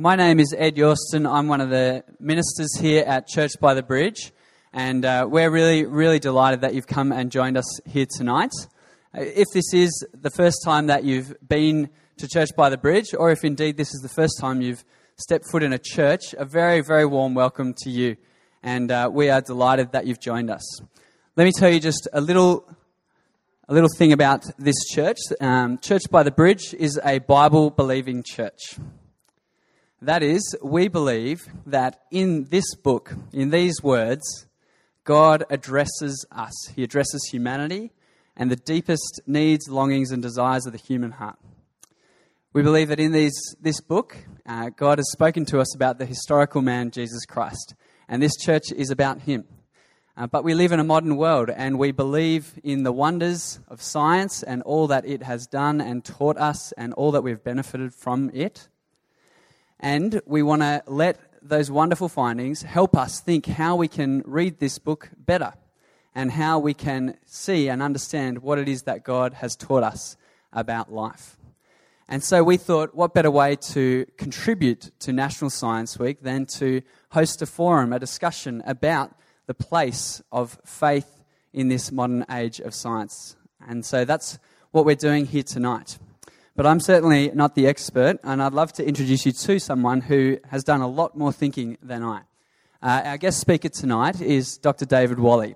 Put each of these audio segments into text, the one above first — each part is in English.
My name is Ed Yorston. I'm one of the ministers here at Church by the Bridge, and uh, we're really, really delighted that you've come and joined us here tonight. Uh, if this is the first time that you've been to Church by the Bridge, or if indeed this is the first time you've stepped foot in a church, a very, very warm welcome to you, and uh, we are delighted that you've joined us. Let me tell you just a little a little thing about this church. Um, church by the Bridge is a Bible believing church. That is, we believe that in this book, in these words, God addresses us. He addresses humanity and the deepest needs, longings, and desires of the human heart. We believe that in these, this book, uh, God has spoken to us about the historical man, Jesus Christ. And this church is about him. Uh, but we live in a modern world and we believe in the wonders of science and all that it has done and taught us and all that we've benefited from it. And we want to let those wonderful findings help us think how we can read this book better and how we can see and understand what it is that God has taught us about life. And so we thought, what better way to contribute to National Science Week than to host a forum, a discussion about the place of faith in this modern age of science. And so that's what we're doing here tonight. But I'm certainly not the expert, and I'd love to introduce you to someone who has done a lot more thinking than I. Uh, our guest speaker tonight is Dr. David Walley.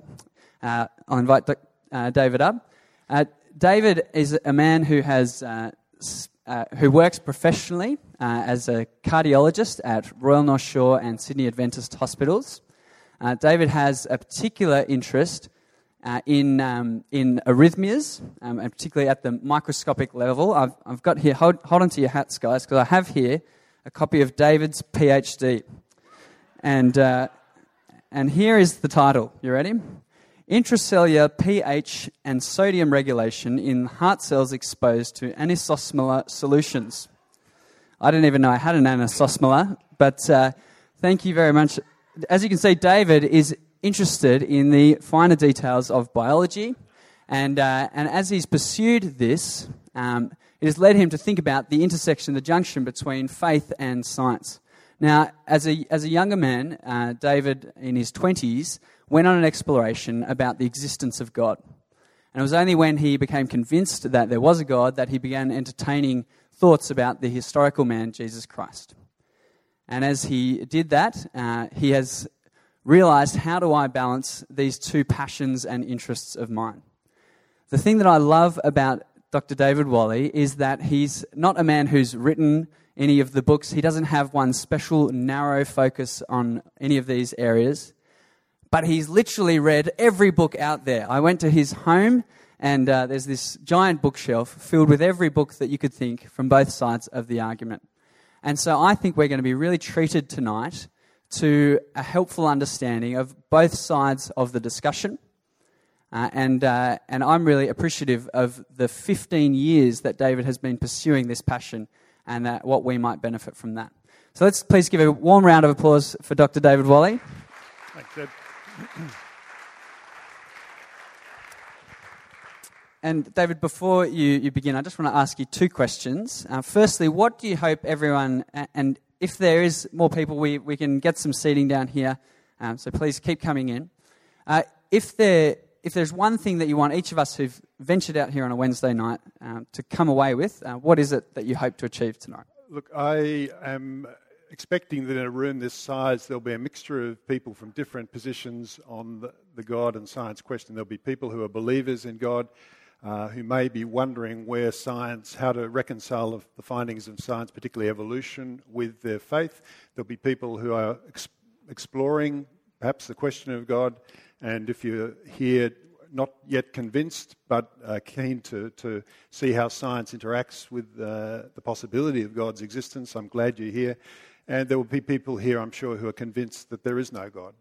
Uh, I'll invite uh, David up. Uh, David is a man who has uh, uh, who works professionally as a cardiologist at Royal North Shore and Sydney Adventist Hospitals. David has a particular interest uh, in, um, in arrhythmias, um, and particularly at the microscopic level. I've, I've got here, hold, hold on to your hats, guys, because I have here a copy of David's PhD. And, uh, and here is the title. You ready? Intracellular pH and sodium regulation in heart cells exposed to anisosmolar solutions. I didn't even know I had an anisosmolar, but uh, thank you very much as you can see, David is interested in the finer details of biology. And, uh, and as he's pursued this, um, it has led him to think about the intersection, the junction between faith and science. Now, as a, as a younger man, uh, David, in his 20s, went on an exploration about the existence of God. And it was only when he became convinced that there was a God that he began entertaining thoughts about the historical man, Jesus Christ. And as he did that, uh, he has realized how do I balance these two passions and interests of mine? The thing that I love about Dr. David Walley is that he's not a man who's written any of the books. He doesn't have one special narrow focus on any of these areas, but he's literally read every book out there. I went to his home, and uh, there's this giant bookshelf filled with every book that you could think from both sides of the argument. And so I think we're going to be really treated tonight to a helpful understanding of both sides of the discussion. Uh, and, uh, and I'm really appreciative of the 15 years that David has been pursuing this passion and that what we might benefit from that. So let's please give a warm round of applause for Dr. David Walley. Thanks, Ed. And David, before you, you begin, I just want to ask you two questions. Uh, firstly, what do you hope everyone, and if there is more people, we, we can get some seating down here, um, so please keep coming in. Uh, if, there, if there's one thing that you want each of us who've ventured out here on a Wednesday night um, to come away with, uh, what is it that you hope to achieve tonight? Look, I am expecting that in a room this size, there'll be a mixture of people from different positions on the, the God and science question. There'll be people who are believers in God uh, who may be wondering where science, how to reconcile the findings of science, particularly evolution, with their faith. There'll be people who are ex- exploring perhaps the question of God, and if you're here not yet convinced but uh, keen to, to see how science interacts with uh, the possibility of God's existence, I'm glad you're here. And there will be people here, I'm sure, who are convinced that there is no God.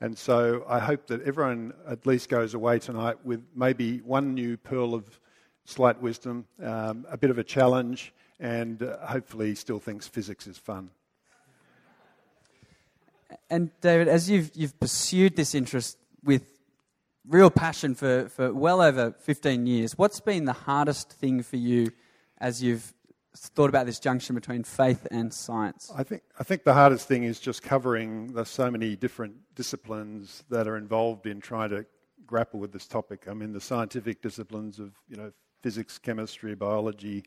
And so I hope that everyone at least goes away tonight with maybe one new pearl of slight wisdom, um, a bit of a challenge, and uh, hopefully still thinks physics is fun. And David, as you've, you've pursued this interest with real passion for, for well over 15 years, what's been the hardest thing for you as you've thought about this junction between faith and science? I think, I think the hardest thing is just covering the so many different disciplines that are involved in trying to grapple with this topic. I mean, the scientific disciplines of you know physics, chemistry, biology.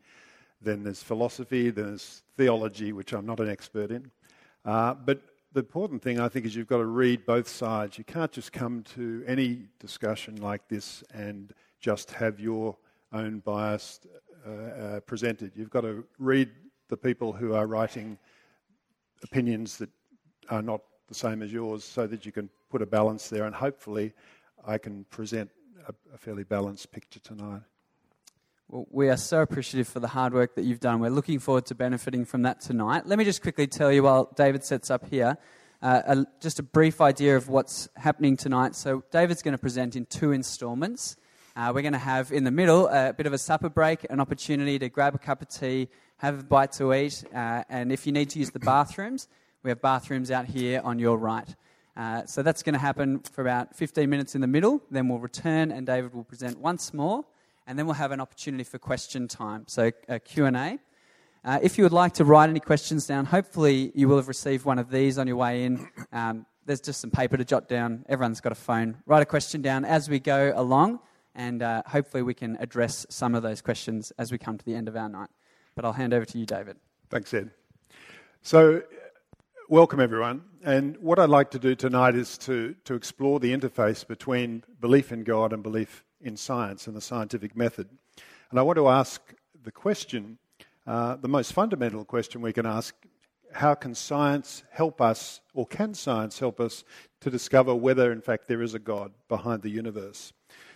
Then there's philosophy. then There's theology, which I'm not an expert in. Uh, but the important thing, I think, is you've got to read both sides. You can't just come to any discussion like this and just have your own bias uh, uh, presented. You've got to read the people who are writing opinions that are not the same as yours so that you can put a balance there and hopefully I can present a, a fairly balanced picture tonight. Well, we are so appreciative for the hard work that you've done. We're looking forward to benefiting from that tonight. Let me just quickly tell you while David sets up here, uh, a, just a brief idea of what's happening tonight. So, David's going to present in two installments. Uh, we're going to have in the middle a bit of a supper break, an opportunity to grab a cup of tea, have a bite to eat, uh, and if you need to use the bathrooms, we have bathrooms out here on your right. Uh, so that's going to happen for about 15 minutes in the middle. Then we'll return, and David will present once more, and then we'll have an opportunity for question time, so Q&A. Uh, if you would like to write any questions down, hopefully you will have received one of these on your way in. Um, there's just some paper to jot down. Everyone's got a phone. Write a question down as we go along, and uh, hopefully we can address some of those questions as we come to the end of our night. But I'll hand over to you, David. Thanks, Ed. So, welcome everyone. And what I'd like to do tonight is to, to explore the interface between belief in God and belief in science and the scientific method. And I want to ask the question, uh, the most fundamental question we can ask how can science help us, or can science help us, to discover whether, in fact, there is a God behind the universe?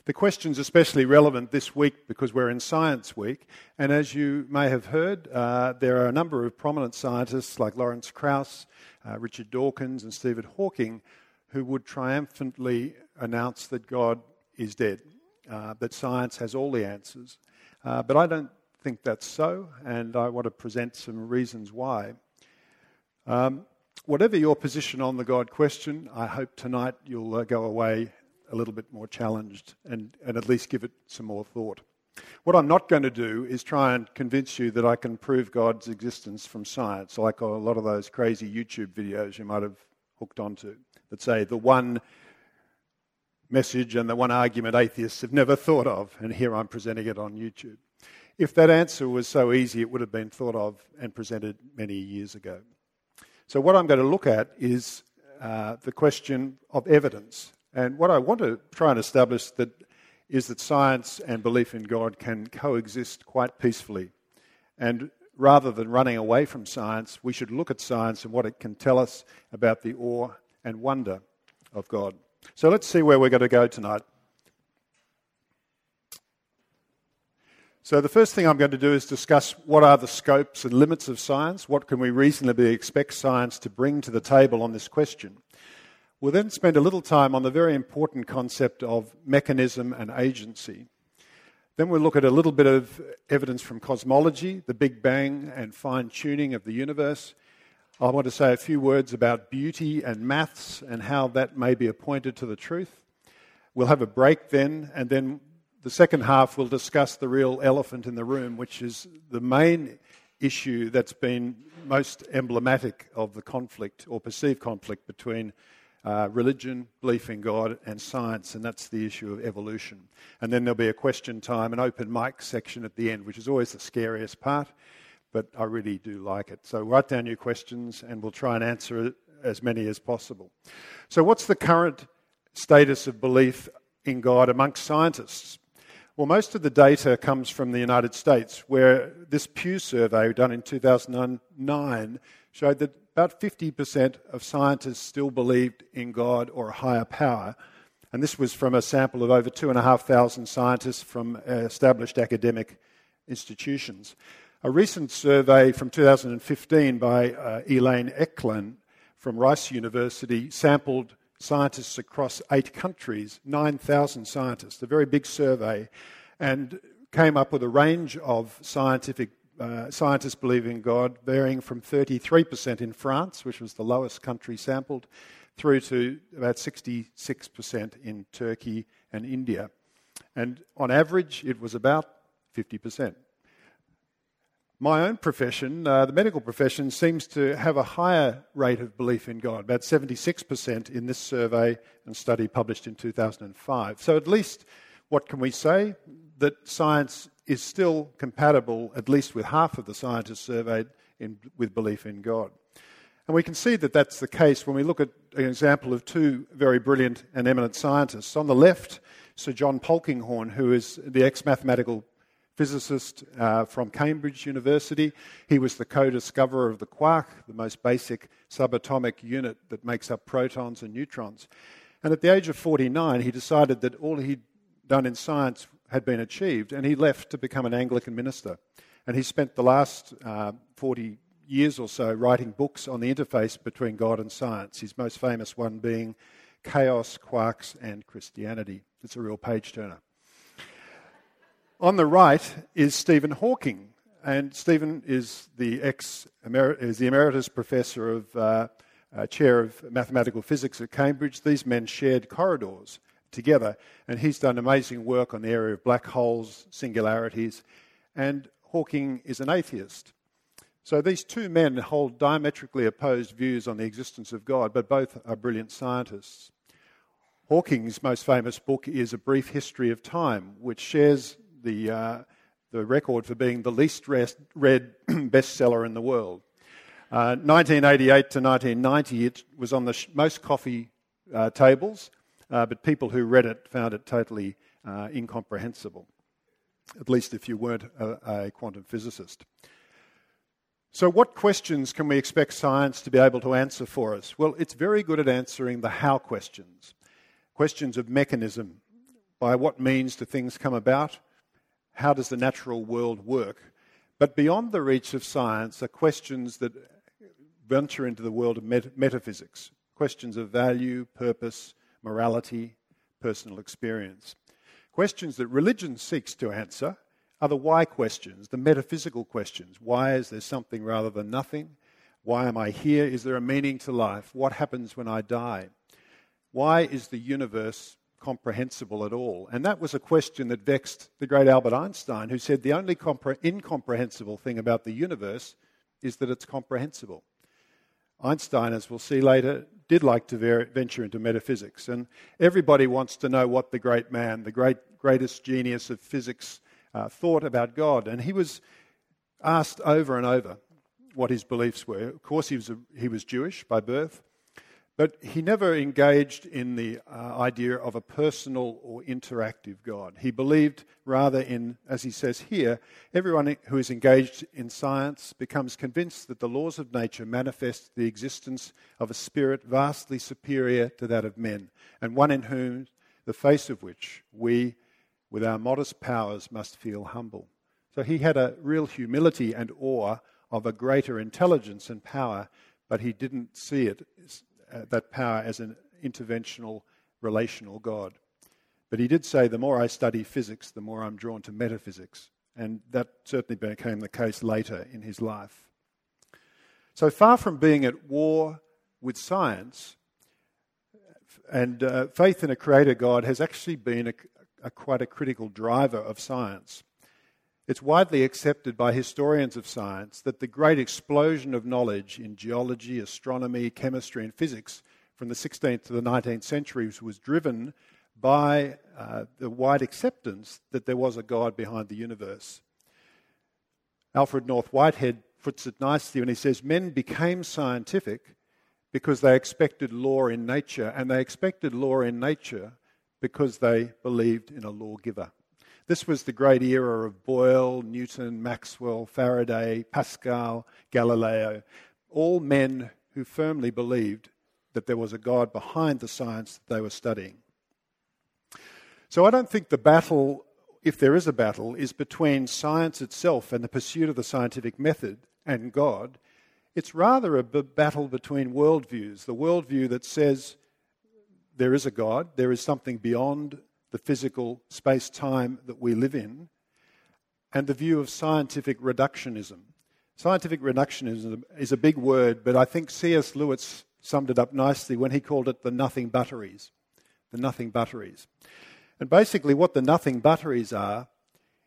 The question's especially relevant this week because we're in Science Week, and as you may have heard, uh, there are a number of prominent scientists like Lawrence Krauss, uh, Richard Dawkins, and Stephen Hawking who would triumphantly announce that God is dead, uh, that science has all the answers. Uh, but I don't think that's so, and I want to present some reasons why. Um, whatever your position on the God question, I hope tonight you'll uh, go away a little bit more challenged and, and at least give it some more thought. What I'm not going to do is try and convince you that I can prove God's existence from science, like a lot of those crazy YouTube videos you might have hooked onto that say the one message and the one argument atheists have never thought of, and here I'm presenting it on YouTube. If that answer was so easy, it would have been thought of and presented many years ago. So, what I'm going to look at is uh, the question of evidence and what I want to try and establish that is that science and belief in God can coexist quite peacefully. And rather than running away from science, we should look at science and what it can tell us about the awe and wonder of God. So let's see where we're going to go tonight. So, the first thing I'm going to do is discuss what are the scopes and limits of science. What can we reasonably expect science to bring to the table on this question? We'll then spend a little time on the very important concept of mechanism and agency. Then we'll look at a little bit of evidence from cosmology, the Big Bang, and fine tuning of the universe. I want to say a few words about beauty and maths and how that may be appointed to the truth. We'll have a break then, and then the second half we'll discuss the real elephant in the room, which is the main issue that's been most emblematic of the conflict or perceived conflict between uh, religion, belief in God, and science, and that's the issue of evolution. And then there'll be a question time, an open mic section at the end, which is always the scariest part, but I really do like it. So write down your questions, and we'll try and answer as many as possible. So, what's the current status of belief in God amongst scientists? Well, most of the data comes from the United States, where this Pew survey done in 2009 showed that about 50% of scientists still believed in God or a higher power. And this was from a sample of over 2,500 scientists from established academic institutions. A recent survey from 2015 by uh, Elaine Ecklund from Rice University sampled scientists across eight countries, 9,000 scientists, a very big survey, and came up with a range of scientific uh, scientists believe in God, varying from 33% in France, which was the lowest country sampled, through to about 66% in Turkey and India. And on average, it was about 50%. My own profession, uh, the medical profession, seems to have a higher rate of belief in God, about 76% in this survey and study published in 2005. So, at least, what can we say? That science is still compatible, at least with half of the scientists surveyed, in, with belief in God. And we can see that that's the case when we look at an example of two very brilliant and eminent scientists. On the left, Sir John Polkinghorne, who is the ex mathematical physicist uh, from Cambridge University. He was the co discoverer of the quark, the most basic subatomic unit that makes up protons and neutrons. And at the age of 49, he decided that all he'd done in science had been achieved, and he left to become an Anglican minister. And he spent the last uh, 40 years or so writing books on the interface between God and science, his most famous one being Chaos, Quarks, and Christianity. It's a real page turner. On the right is Stephen Hawking, and Stephen is the ex is the emeritus professor of uh, uh, chair of mathematical physics at Cambridge. These men shared corridors together, and he's done amazing work on the area of black holes, singularities, and Hawking is an atheist. So these two men hold diametrically opposed views on the existence of God, but both are brilliant scientists. Hawking's most famous book is A Brief History of Time, which shares the, uh, the record for being the least read bestseller in the world. Uh, 1988 to 1990, it was on the sh- most coffee uh, tables, uh, but people who read it found it totally uh, incomprehensible, at least if you weren't a, a quantum physicist. So, what questions can we expect science to be able to answer for us? Well, it's very good at answering the how questions questions of mechanism. By what means do things come about? how does the natural world work? But beyond the reach of science are questions that venture into the world of met- metaphysics, questions of value, purpose, morality, personal experience. Questions that religion seeks to answer are the why questions, the metaphysical questions. Why is there something rather than nothing? Why am I here? Is there a meaning to life? What happens when I die? Why is the universe comprehensible at all? And that was a question that vexed the great Albert Einstein, who said the only compre- incomprehensible thing about the universe is that it's comprehensible. Einstein, as we'll see later, did like to ver- venture into metaphysics, and everybody wants to know what the great man, the great, greatest genius of physics, uh, thought about God. And he was asked over and over what his beliefs were. Of course, he was, a, he was Jewish by birth. But he never engaged in the uh, idea of a personal or interactive God. He believed rather in, as he says here, everyone who is engaged in science becomes convinced that the laws of nature manifest the existence of a spirit vastly superior to that of men, and one in whom the face of which we, with our modest powers, must feel humble. So he had a real humility and awe of a greater intelligence and power, but he didn't see it uh, that power as an interventional, relational God. But he did say, the more I study physics, the more I'm drawn to metaphysics. And that certainly became the case later in his life. So far from being at war with science, and uh, faith in a creator God has actually been a, a, quite a critical driver of science. It's widely accepted by historians of science that the great explosion of knowledge in geology, astronomy, chemistry, and physics from the 16th to the 19th centuries was driven by uh, the wide acceptance that there was a God behind the universe. Alfred North Whitehead puts it nicely when he says, Men became scientific because they expected law in nature, and they expected law in nature because they believed in a lawgiver. This was the great era of Boyle, Newton, Maxwell, Faraday, Pascal, Galileo, all men who firmly believed that there was a God behind the science that they were studying. So I don't think the battle, if there is a battle, is between science itself and the pursuit of the scientific method and God. It's rather a b- battle between worldviews the worldview that says there is a God, there is something beyond the physical space time that we live in, and the view of scientific reductionism. Scientific reductionism is a big word, but I think C.S. Lewis summed it up nicely when he called it the nothing butteries. The nothing butteries. And basically, what the nothing butteries are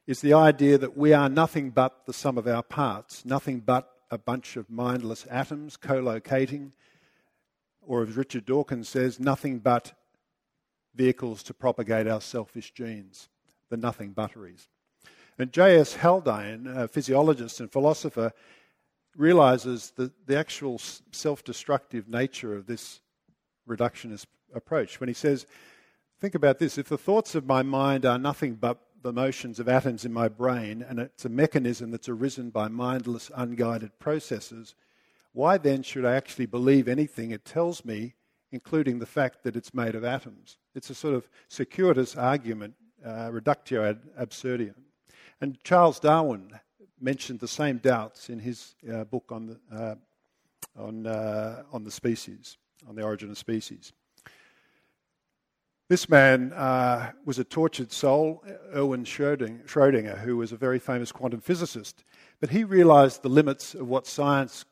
is the idea that we are nothing but the sum of our parts, nothing but a bunch of mindless atoms co locating, or as Richard Dawkins says, nothing but vehicles to propagate our selfish genes, the nothing butteries. And J.S. Haldane, a physiologist and philosopher, realizes the, the actual self destructive nature of this reductionist approach when he says, Think about this if the thoughts of my mind are nothing but the motions of atoms in my brain and it's a mechanism that's arisen by mindless, unguided processes, why then should I actually believe anything it tells me, including the fact that it's made of atoms? It's a sort of circuitous argument, uh, reductio ad absurdum. And Charles Darwin mentioned the same doubts in his uh, book on the, uh, on, uh, on the species, on the origin of species. This man uh, was a tortured soul, Erwin Schrödinger, who was a very famous quantum physicist. But he realized the limits of what science,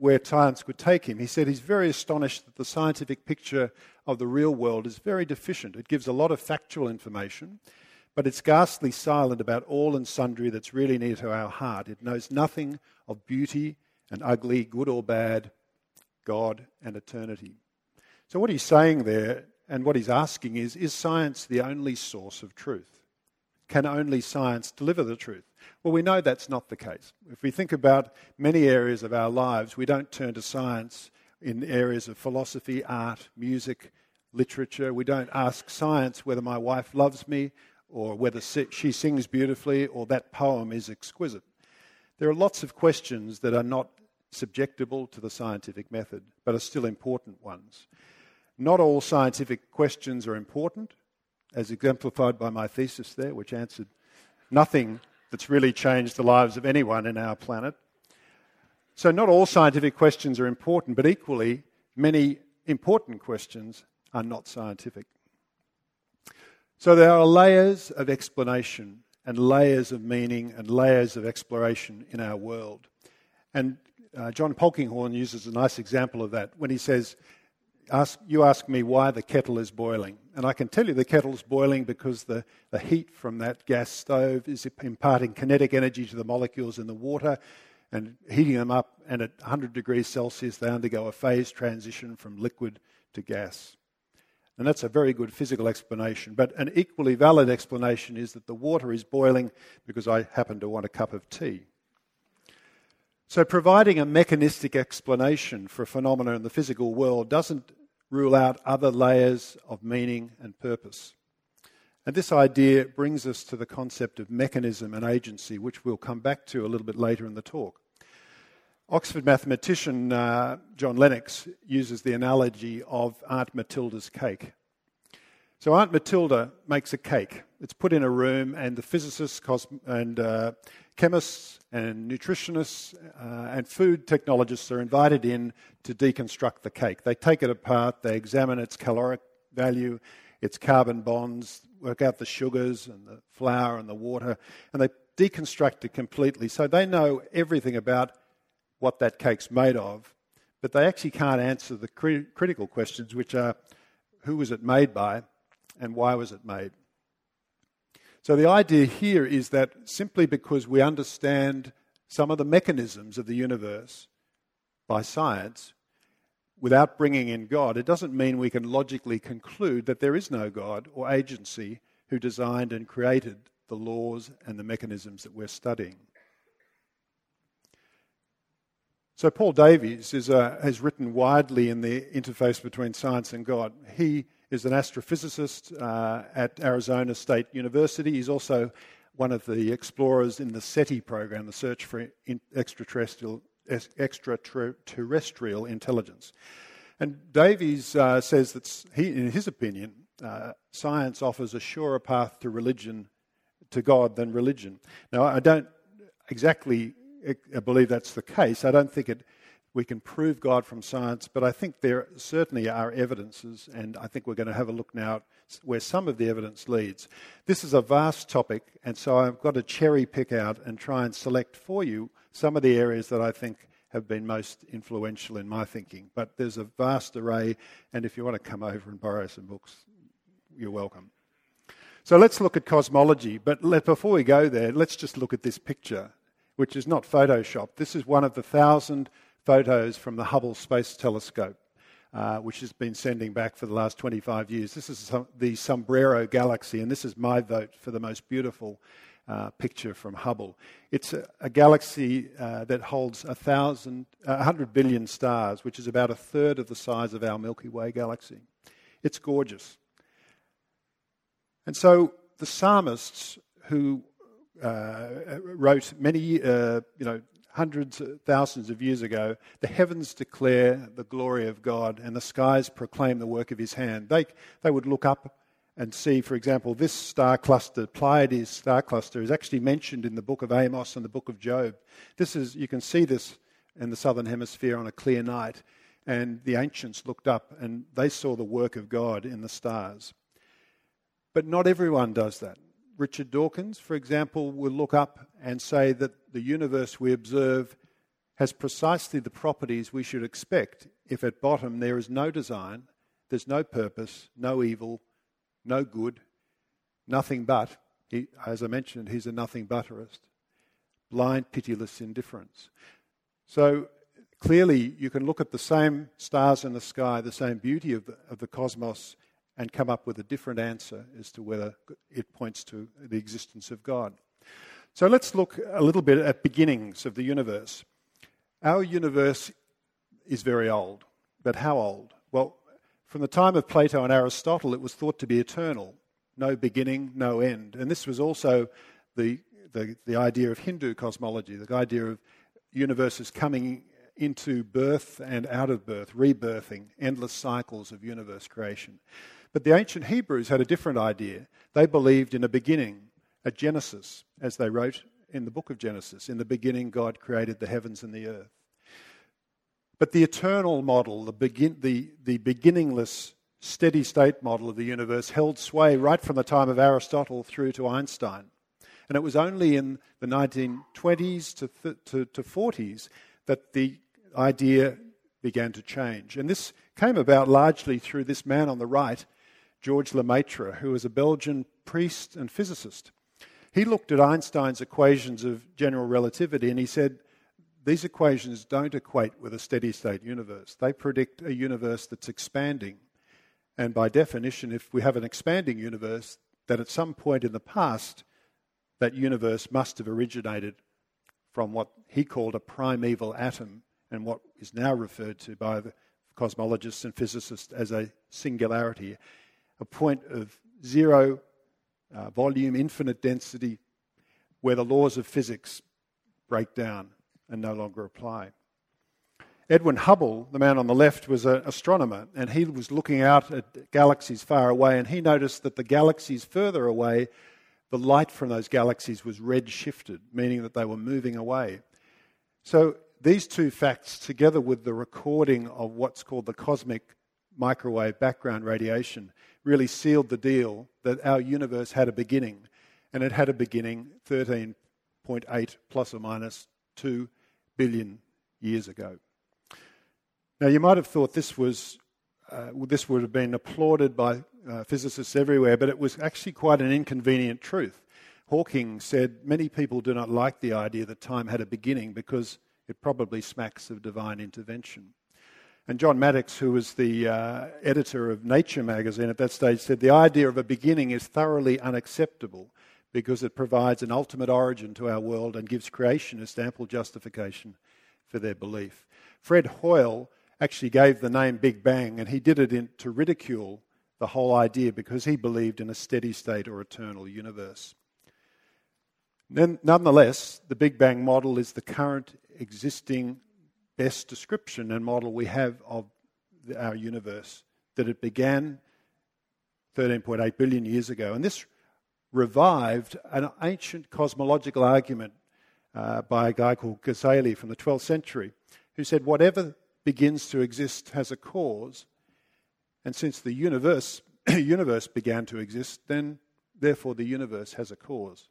where science could take him. He said he's very astonished that the scientific picture of the real world is very deficient. It gives a lot of factual information, but it's ghastly silent about all and sundry that's really near to our heart. It knows nothing of beauty and ugly, good or bad, God and eternity. So, what he's saying there and what he's asking is Is science the only source of truth? Can only science deliver the truth? Well, we know that's not the case. If we think about many areas of our lives, we don't turn to science in areas of philosophy, art, music, literature. We don't ask science whether my wife loves me or whether she sings beautifully or that poem is exquisite. There are lots of questions that are not subjectable to the scientific method, but are still important ones. Not all scientific questions are important, as exemplified by my thesis there, which answered nothing that's really changed the lives of anyone in our planet. So, not all scientific questions are important, but equally, many important questions are not scientific. So there are layers of explanation and layers of meaning and layers of exploration in our world. And uh, John Polkinghorne uses a nice example of that when he says, ask, You ask me why the kettle is boiling. And I can tell you the kettle is boiling because the, the heat from that gas stove is imparting kinetic energy to the molecules in the water and heating them up. And at 100 degrees Celsius, they undergo a phase transition from liquid to gas. And that's a very good physical explanation. But an equally valid explanation is that the water is boiling because I happen to want a cup of tea. So, providing a mechanistic explanation for a phenomenon in the physical world doesn't rule out other layers of meaning and purpose. And this idea brings us to the concept of mechanism and agency, which we'll come back to a little bit later in the talk. Oxford mathematician uh, John Lennox uses the analogy of Aunt Matilda's cake. So, Aunt Matilda makes a cake. It's put in a room, and the physicists and uh, chemists and nutritionists uh, and food technologists are invited in to deconstruct the cake. They take it apart, they examine its caloric value, its carbon bonds, work out the sugars and the flour and the water, and they deconstruct it completely. So they know everything about what that cake's made of, but they actually can't answer the cri- critical questions, which are who was it made by and why was it made? So the idea here is that simply because we understand some of the mechanisms of the universe by science, without bringing in God, it doesn't mean we can logically conclude that there is no God or agency who designed and created the laws and the mechanisms that we're studying. So, Paul Davies a, has written widely in the interface between science and God. He is an astrophysicist uh, at Arizona State University. He's also one of the explorers in the SETI program, the Search for Extraterrestrial, extraterrestrial Intelligence. And Davies uh, says that, he, in his opinion, uh, science offers a surer path to religion, to God, than religion. Now, I don't exactly believe that's the case. I don't think it, we can prove God from science, but I think there certainly are evidences, and I think we're going to have a look now at where some of the evidence leads. This is a vast topic, and so I've got to cherry pick out and try and select for you some of the areas that I think have been most influential in my thinking. But there's a vast array, and if you want to come over and borrow some books, you're welcome. So let's look at cosmology. But let, before we go there, let's just look at this picture, which is not Photoshop. This is one of the thousand photos from the Hubble Space Telescope. Uh, which has been sending back for the last 25 years. This is the Sombrero Galaxy, and this is my vote for the most beautiful uh, picture from Hubble. It's a, a galaxy uh, that holds a thousand, uh, 100 billion stars, which is about a third of the size of our Milky Way galaxy. It's gorgeous. And so the psalmists who uh, wrote many, uh, you know, hundreds, thousands of years ago, the heavens declare the glory of God and the skies proclaim the work of his hand. They, they would look up and see, for example, this star cluster, Pleiades star cluster, is actually mentioned in the book of Amos and the book of Job. This is, you can see this in the southern hemisphere on a clear night. And the ancients looked up and they saw the work of God in the stars. But not everyone does that. Richard Dawkins, for example, will look up and say that the universe we observe has precisely the properties we should expect if at bottom there is no design, there's no purpose, no evil, no good, nothing but, he, as I mentioned, he's a nothing butterist, blind, pitiless indifference. So clearly, you can look at the same stars in the sky, the same beauty of the, of the cosmos, and come up with a different answer as to whether it points to the existence of God. So let's look a little bit at beginnings of the universe. Our universe is very old, but how old? Well, from the time of Plato and Aristotle, it was thought to be eternal, no beginning, no end. And this was also the, the, the idea of Hindu cosmology, the idea of universes coming into birth and out of birth, rebirthing, endless cycles of universe creation. But the ancient Hebrews had a different idea. They believed in a beginning, a Genesis, as they wrote in the book of Genesis. In the beginning, God created the heavens and the earth. But the eternal model, the, begin, the, the beginningless, steady state model of the universe, held sway right from the time of Aristotle through to Einstein. And it was only in the 1920s to, th- to, to 40s that the idea began to change. And this came about largely through this man on the right George Lemaitre, who was a Belgian priest and physicist. He looked at Einstein's equations of general relativity and he said, These equations don't equate with a steady state universe. They predict a universe that's expanding. And by definition, if we have an expanding universe, that at some point in the past, that universe must have originated from what he called a primeval atom and what is now referred to by the cosmologists and physicists as a singularity a point of zero uh, volume, infinite density, where the laws of physics break down and no longer apply. Edwin Hubble, the man on the left, was an astronomer, and he was looking out at galaxies far away, and he noticed that the galaxies further away, the light from those galaxies was red shifted, meaning that they were moving away. So these two facts, together with the recording of what's called the cosmic microwave background radiation, really sealed the deal that our universe had a beginning. And it had a beginning 13.8 plus or minus 2 billion years ago. Now, you might have thought this was uh, this would have been applauded by uh, physicists everywhere, but it was actually quite an inconvenient truth. Hawking said many people do not like the idea that time had a beginning because it probably smacks of divine intervention. And John Maddox, who was the uh, editor of Nature magazine at that stage, said the idea of a beginning is thoroughly unacceptable because it provides an ultimate origin to our world and gives creationists ample justification for their belief. Fred Hoyle actually gave the name Big Bang, and he did it in, to ridicule the whole idea because he believed in a steady state or eternal universe. Nonetheless, the Big Bang model is the current existing best description and model we have of our universe, that it began 13.8 billion years ago. And this revived an ancient cosmological argument uh, by a guy called Ghazali from the 12th century, who said, Whatever begins to exist has a cause, and since the universe, universe began to exist, then therefore the universe has a cause.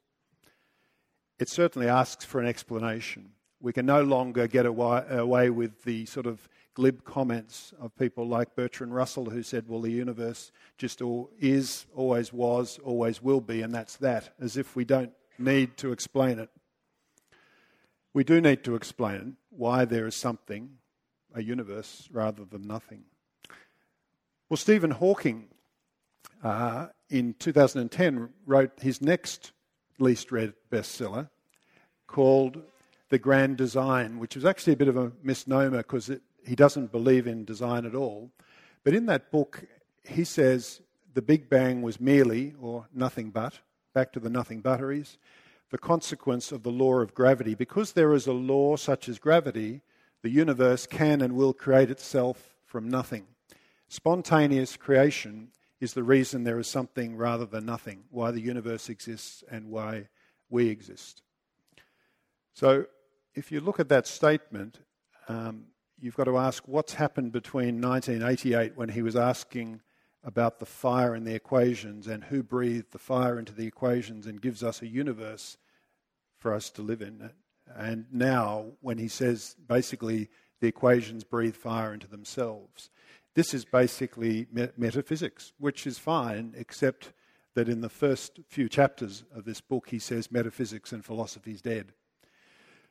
It certainly asks for an explanation. We can no longer get away, with the sort of glib comments of people like Bertrand Russell, who said, Well, the universe just all is, always was, always will be, and that's that, as if we don't need to explain it. We do need to explain why there is something, a universe, rather than nothing. Well, Stephen Hawking uh, in 2010 wrote his next least read bestseller called The Grand Design, which was actually a bit of a misnomer because he doesn't believe in design at all. But in that book, he says the Big Bang was merely, or nothing but, back to the nothing butteries, the consequence of the law of gravity. Because there is a law such as gravity, the universe can and will create itself from nothing. Spontaneous creation is the reason there is something rather than nothing, why the universe exists and why we exist. So, if you look at that statement, um, you've got to ask what's happened between 1988 when he was asking about the fire in the equations and who breathed the fire into the equations and gives us a universe for us to live in. And now, when he says basically the equations breathe fire into themselves, this is basically metaphysics, which is fine, except that in the first few chapters of this book, he says metaphysics and philosophy is dead.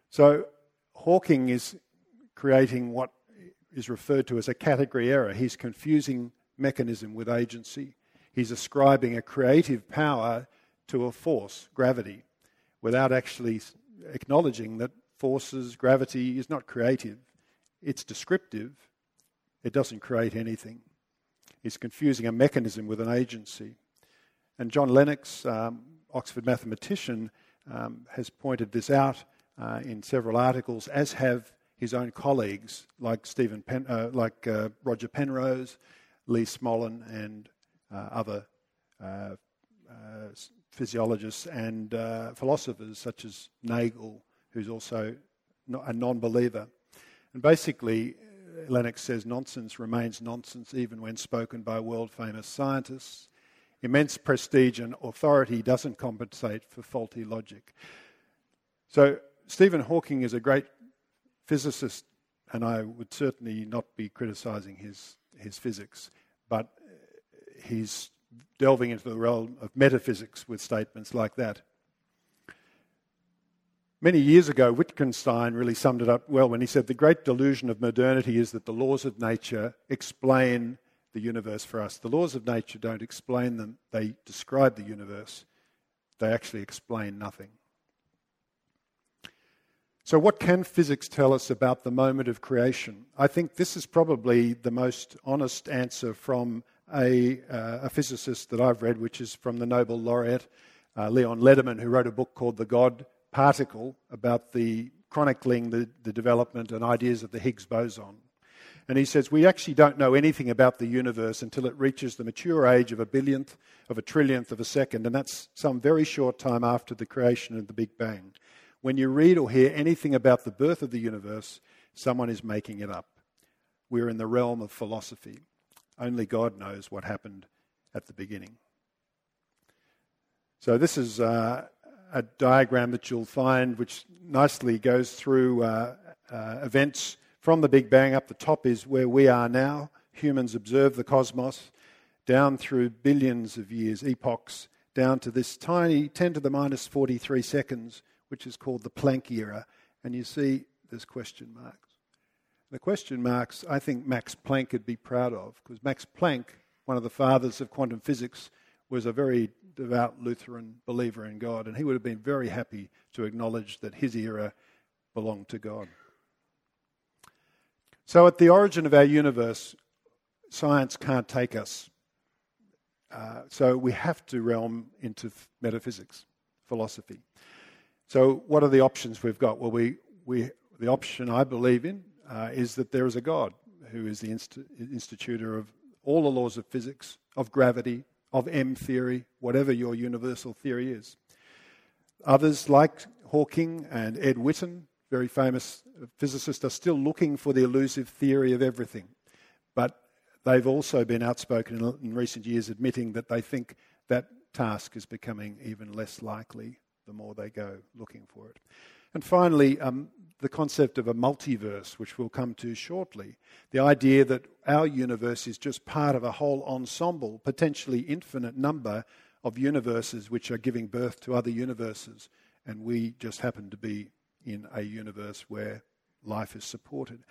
So Hawking is creating what is referred to as a category error. He's confusing mechanism with agency. He's ascribing a creative power to a force, gravity, without actually acknowledging that forces, gravity is not creative, it's descriptive it doesn't create anything. He's confusing a mechanism with an agency. And John Lennox, um, Oxford mathematician, um, has pointed this out uh, in several articles, as have his own colleagues like Stephen Pen, uh, like uh, Roger Penrose, Lee Smolin, and uh, other uh, uh, physiologists and philosophers such as Nagel, who's also a non-believer. And basically, Lennox says nonsense remains nonsense even when spoken by world famous scientists. Immense prestige and authority doesn't compensate for faulty logic. So, Stephen Hawking is a great physicist, and I would certainly not be criticizing his, his physics, but uh, he's delving into the realm of metaphysics with statements like that. Many years ago, Wittgenstein really summed it up well when he said, The great delusion of modernity is that the laws of nature explain the universe for us. The laws of nature don't explain them, they describe the universe. They actually explain nothing. So, what can physics tell us about the moment of creation? I think this is probably the most honest answer from a, uh, a physicist that I've read, which is from the Nobel laureate uh, Leon Lederman, who wrote a book called The God particle about the chronicling the, the development and ideas of the Higgs boson. And he says, We actually don't know anything about the universe until it reaches the mature age of a billionth, of a trillionth of a second, and that's some very short time after the creation of the Big Bang. When you read or hear anything about the birth of the universe, someone is making it up. We're in the realm of philosophy. Only God knows what happened at the beginning. So, this is uh, a diagram that you'll find which nicely goes through uh, uh, events from the Big Bang. Up the top is where we are now. Humans observe the cosmos down through billions of years, epochs, down to this tiny 10 to the minus 43 seconds, which is called the Planck era. And you see there's question marks. The question marks, I think Max Planck would be proud of, because Max Planck, one of the fathers of quantum physics, was a very devout Lutheran believer in God, and he would have been very happy to acknowledge that his era belonged to God. So, at the origin of our universe, science can't take us. Uh, so, we have to realm into metaphysics, philosophy. So, what are the options we've got? Well, we, we, the option I believe in uh, is that there is a God who is the inst- institutor of all the laws of physics, of gravity, of M theory, whatever your universal theory is. Others, like Hawking and Ed Witten, very famous physicists, are still looking for the elusive theory of everything. But they've also been outspoken in, in recent years admitting that they think that task is becoming even less likely the more they go looking for it. And finally, um, the concept of a multiverse, which we'll come to shortly. The idea that our universe is just part of a whole ensemble, potentially infinite number of universes which are giving birth to other universes, and we just happen to be in a universe where life is supported.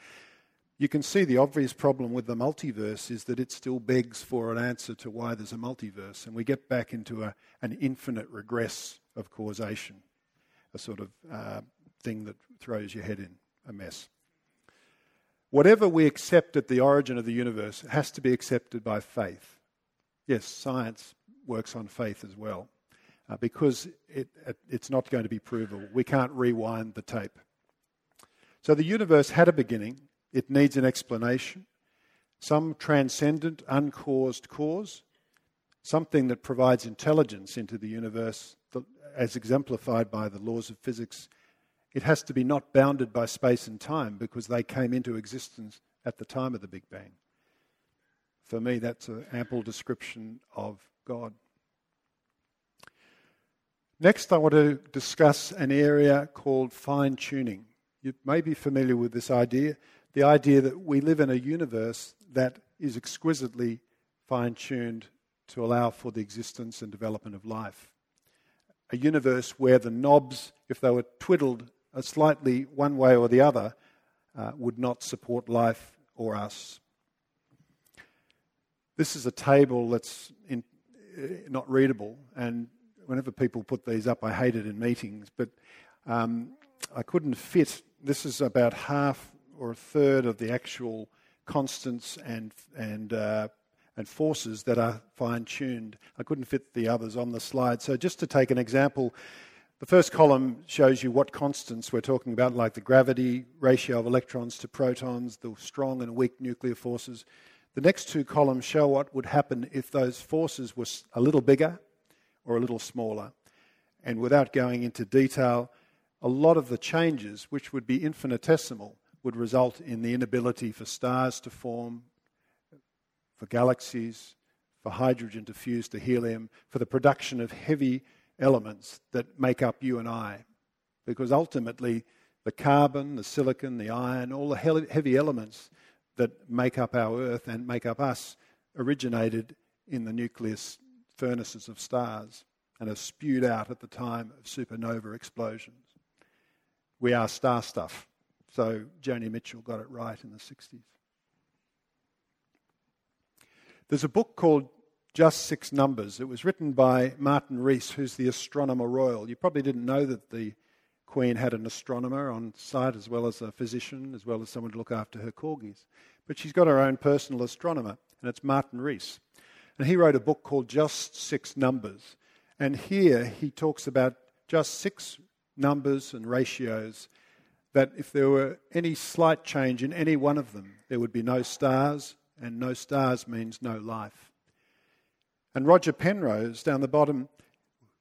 You can see the obvious problem with the multiverse is that it still begs for an answer to why there's a multiverse, and we get back into a, an infinite regress of causation, a sort of uh, thing that throws your head in a mess. Whatever we accept at the origin of the universe has to be accepted by faith. Yes, science works on faith as well, uh, because it, it, it's not going to be provable. We can't rewind the tape. So the universe had a beginning, it needs an explanation, some transcendent, uncaused cause, something that provides intelligence into the universe, as exemplified by the laws of physics. It has to be not bounded by space and time because they came into existence at the time of the Big Bang. For me, that's an ample description of God. Next, I want to discuss an area called fine tuning. You may be familiar with this idea the idea that we live in a universe that is exquisitely fine tuned to allow for the existence and development of life. A universe where the knobs, if they were twiddled slightly one way or the other, uh, would not support life or us. This is a table that's in, uh, not readable, and whenever people put these up, I hate it in meetings, but um, I couldn't fit. This is about half or a third of the actual constants and and uh, and forces that are fine tuned. I couldn't fit the others on the slide. So just to take an example, the first column shows you what constants we're talking about, like the gravity, ratio of electrons to protons, the strong and weak nuclear forces. The next two columns show what would happen if those forces were a little bigger or a little smaller. And without going into detail, a lot of the changes, which would be infinitesimal, would result in the inability for stars to form, for galaxies, for hydrogen to fuse to helium, for the production of heavy elements that make up you and I. Because ultimately, the carbon, the silicon, the iron, all the heavy elements that make up our Earth and make up us originated in the nucleus furnaces of stars and are spewed out at the time of supernova explosions. We are star stuff. So Joni Mitchell got it right in the 60s. There's a book called Just Six Numbers. It was written by Martin Rees, who's the astronomer royal. You probably didn't know that the Queen had an astronomer on site as well as a physician, as well as someone to look after her corgis. But she's got her own personal astronomer, and it's Martin Rees. And he wrote a book called Just Six Numbers. And here he talks about just six numbers and ratios that if there were any slight change in any one of them, there would be no stars, and no stars means no life. And Roger Penrose, down the bottom,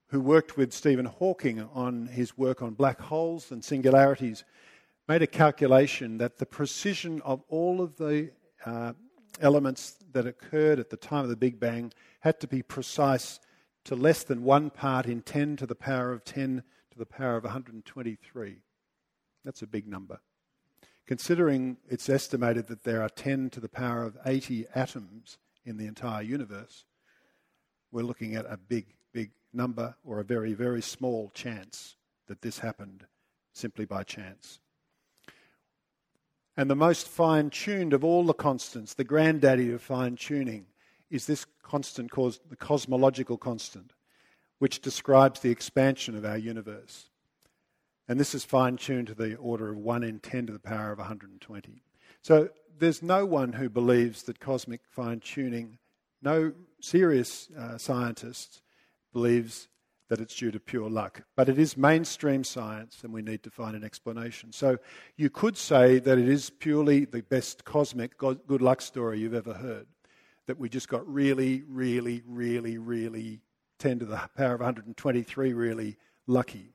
who worked with Stephen Hawking on his work on black holes and singularities, made a calculation that the precision of all of the uh, elements that occurred at the time of the Big Bang had to be precise to less than one part in 10 to the power of 10 to the power of 123. That's a big number. Considering it's estimated that there are 10 to the power of 80 atoms in the entire universe, we're looking at a big, big number or a very, very small chance that this happened simply by chance. And the most fine tuned of all the constants, the granddaddy of fine tuning, is this constant called the cosmological constant, which describes the expansion of our universe. And this is fine tuned to the order of 1 in 10 to the power of 120. So there's no one who believes that cosmic fine tuning, no serious uh, scientist believes that it's due to pure luck. But it is mainstream science, and we need to find an explanation. So you could say that it is purely the best cosmic good luck story you've ever heard. That we just got really, really, really, really 10 to the power of 123 really lucky.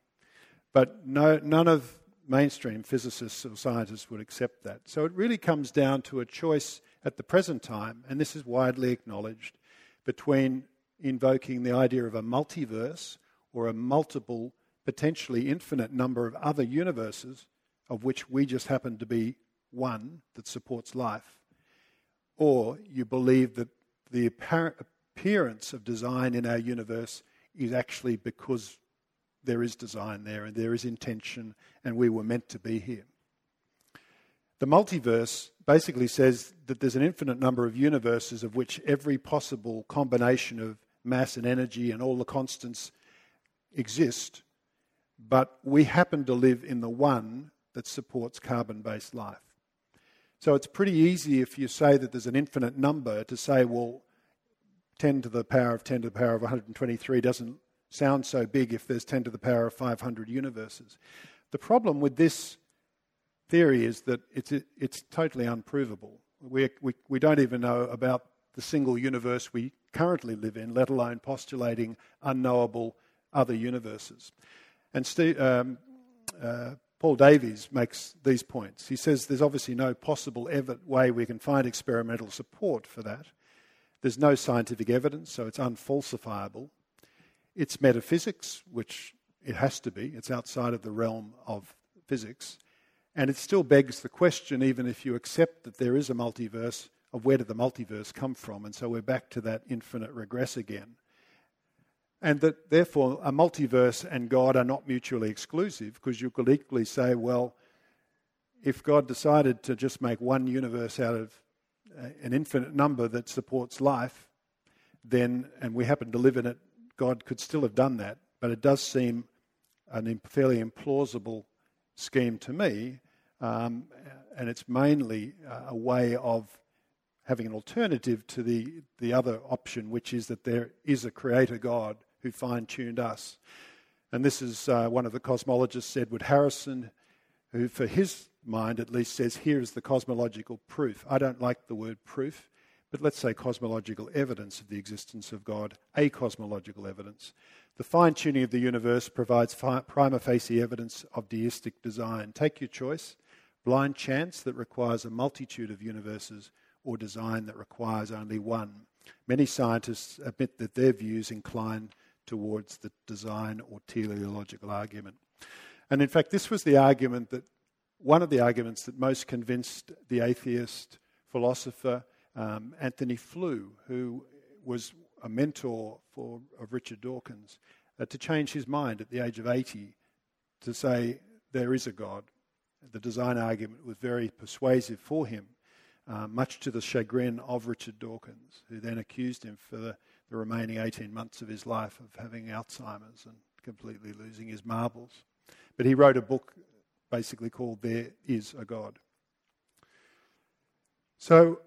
But no, none of mainstream physicists or scientists would accept that. So it really comes down to a choice at the present time, and this is widely acknowledged, between invoking the idea of a multiverse or a multiple, potentially infinite number of other universes of which we just happen to be one that supports life, or you believe that the apparent appearance of design in our universe is actually because there is design there and there is intention and we were meant to be here. The multiverse basically says that there's an infinite number of universes of which every possible combination of mass and energy and all the constants exist, but we happen to live in the one that supports carbon based life. So it's pretty easy if you say that there's an infinite number to say, well, 10 to the power of 10 to the power of 123 doesn't sound so big if there's 10 to the power of 500 universes. The problem with this theory is that it's, it's totally unprovable. We, we, we don't even know about the single universe we currently live in, let alone postulating unknowable other universes. And Steve, um, uh, Paul Davies makes these points. He says there's obviously no possible ever way we can find experimental support for that. There's no scientific evidence, so it's unfalsifiable. It's metaphysics, which it has to be, it's outside of the realm of physics. And it still begs the question, even if you accept that there is a multiverse, of where did the multiverse come from? And so we're back to that infinite regress again. And that therefore a multiverse and God are not mutually exclusive, because you could equally say, well, if God decided to just make one universe out of uh, an infinite number that supports life, then, and we happen to live in it, God could still have done that. But it does seem a fairly implausible scheme to me, um, and it's mainly a way of having an alternative to the, the other option, which is that there is a creator God who fine tuned us. And this is uh, one of the cosmologists, Edward Harrison, who, for his mind at least, says here is the cosmological proof. I don't like the word proof, but let's say cosmological evidence of the existence of God, a cosmological evidence. The fine tuning of the universe provides fi- prima facie evidence of deistic design. Take your choice blind chance that requires a multitude of universes, or design that requires only one. Many scientists admit that their views incline towards the design or teleological argument. And in fact, this was the argument that one of the arguments that most convinced the atheist philosopher um, Antony Flew, who was a mentor for, of Richard Dawkins, uh, to change his mind at the age of 80 to say there is a God. The design argument was very persuasive for him, uh, much to the chagrin of Richard Dawkins, who then accused him for the, the remaining 18 months of his life of having Alzheimer's and completely losing his marbles. But he wrote a book basically called There Is a God. So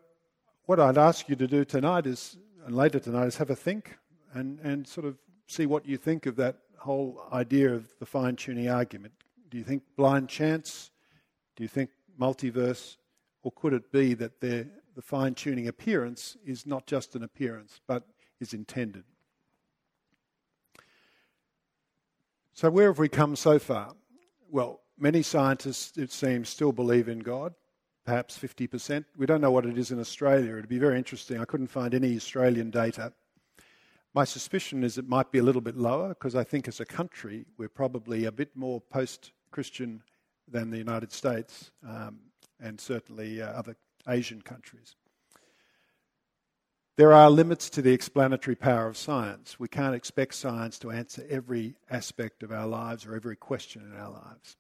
what I'd ask you to do tonight is, and later tonight, is have a think and, and sort of see what you think of that whole idea of the fine tuning argument. Do you think blind chance? Do you think multiverse? Or could it be that the fine tuning appearance is not just an appearance, but is intended? So, where have we come so far? Well, many scientists, it seems, still believe in God perhaps 50%. We don't know what it is in Australia. It'd be very interesting. I couldn't find any Australian data. My suspicion is it might be a little bit lower because I think as a country we're probably a bit more post Christian than the United States um, and certainly uh, other Asian countries. There are limits to the explanatory power of science. We can't expect science to answer every aspect of our lives or every question in our lives.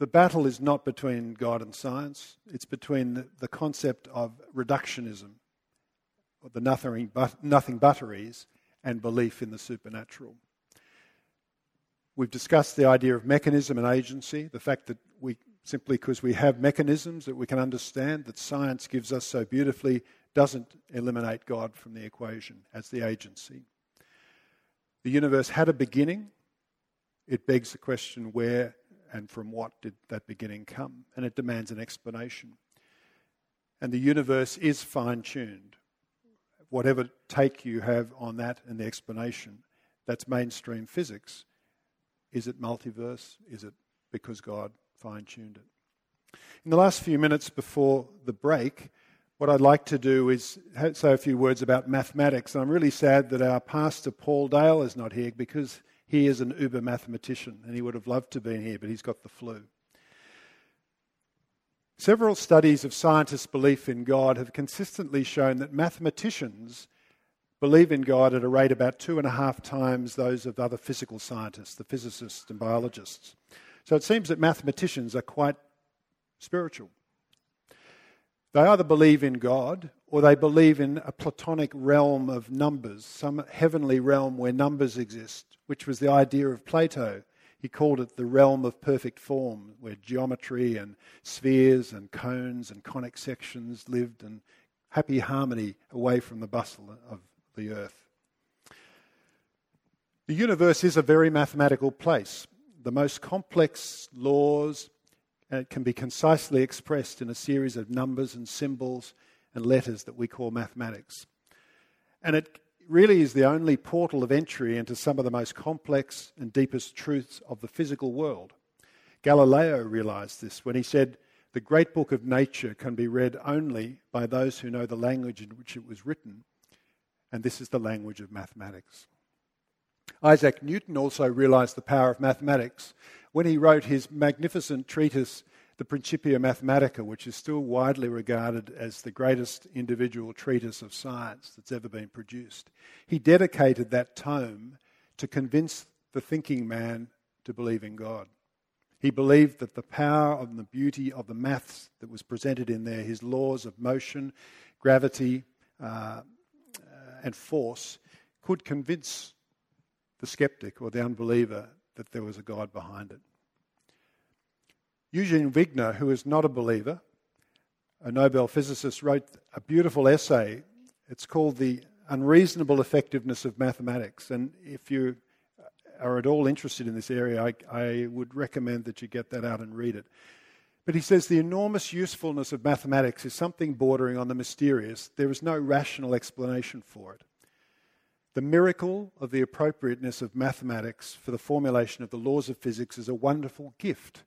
The battle is not between God and science, it's between the, concept of reductionism, the nothing, but, nothing butteries, and belief in the supernatural. We've discussed the idea of mechanism and agency, the fact that we simply because we have mechanisms that we can understand that science gives us so beautifully doesn't eliminate God from the equation as the agency. The universe had a beginning. It begs the question where and from what did that beginning come? And it demands an explanation. And the universe is fine tuned. Whatever take you have on that and the explanation, that's mainstream physics. Is it multiverse? Is it because God fine tuned it? In the last few minutes before the break, what I'd like to do is say a few words about mathematics. And I'm really sad that our pastor Paul Dale is not here because He is an uber mathematician, and he would have loved to be here, but he's got the flu. Several studies of scientists' belief in God have consistently shown that mathematicians believe in God at a rate about two and a half times those of other physical scientists, the physicists and biologists. So it seems that mathematicians are quite spiritual. They either believe in God or they believe in a Platonic realm of numbers, some heavenly realm where numbers exist, which was the idea of Plato. He called it the realm of perfect form, where geometry and spheres and cones and conic sections lived in happy harmony away from the bustle of the earth. The universe is a very mathematical place. The most complex laws it can be concisely expressed in a series of numbers and symbols and letters that we call mathematics. And it really is the only portal of entry into some of the most complex and deepest truths of the physical world. Galileo realized this when he said, The great book of nature can be read only by those who know the language in which it was written, and this is the language of mathematics. Isaac Newton also realized the power of mathematics when he wrote his magnificent treatise, the Principia Mathematica, which is still widely regarded as the greatest individual treatise of science that's ever been produced. He dedicated that tome to convince the thinking man to believe in God. He believed that the power and the beauty of the maths that was presented in there, his laws of motion, gravity, uh, and force, could convince the skeptic or the unbeliever that there was a God behind it. Eugene Wigner, who is not a believer, a Nobel physicist, wrote a beautiful essay. It's called The Unreasonable Effectiveness of Mathematics. And if you are at all interested in this area, I, I would recommend that you get that out and read it. But he says the enormous usefulness of mathematics is something bordering on the mysterious. There is no rational explanation for it. The miracle of the appropriateness of mathematics for the formulation of the laws of physics is a wonderful gift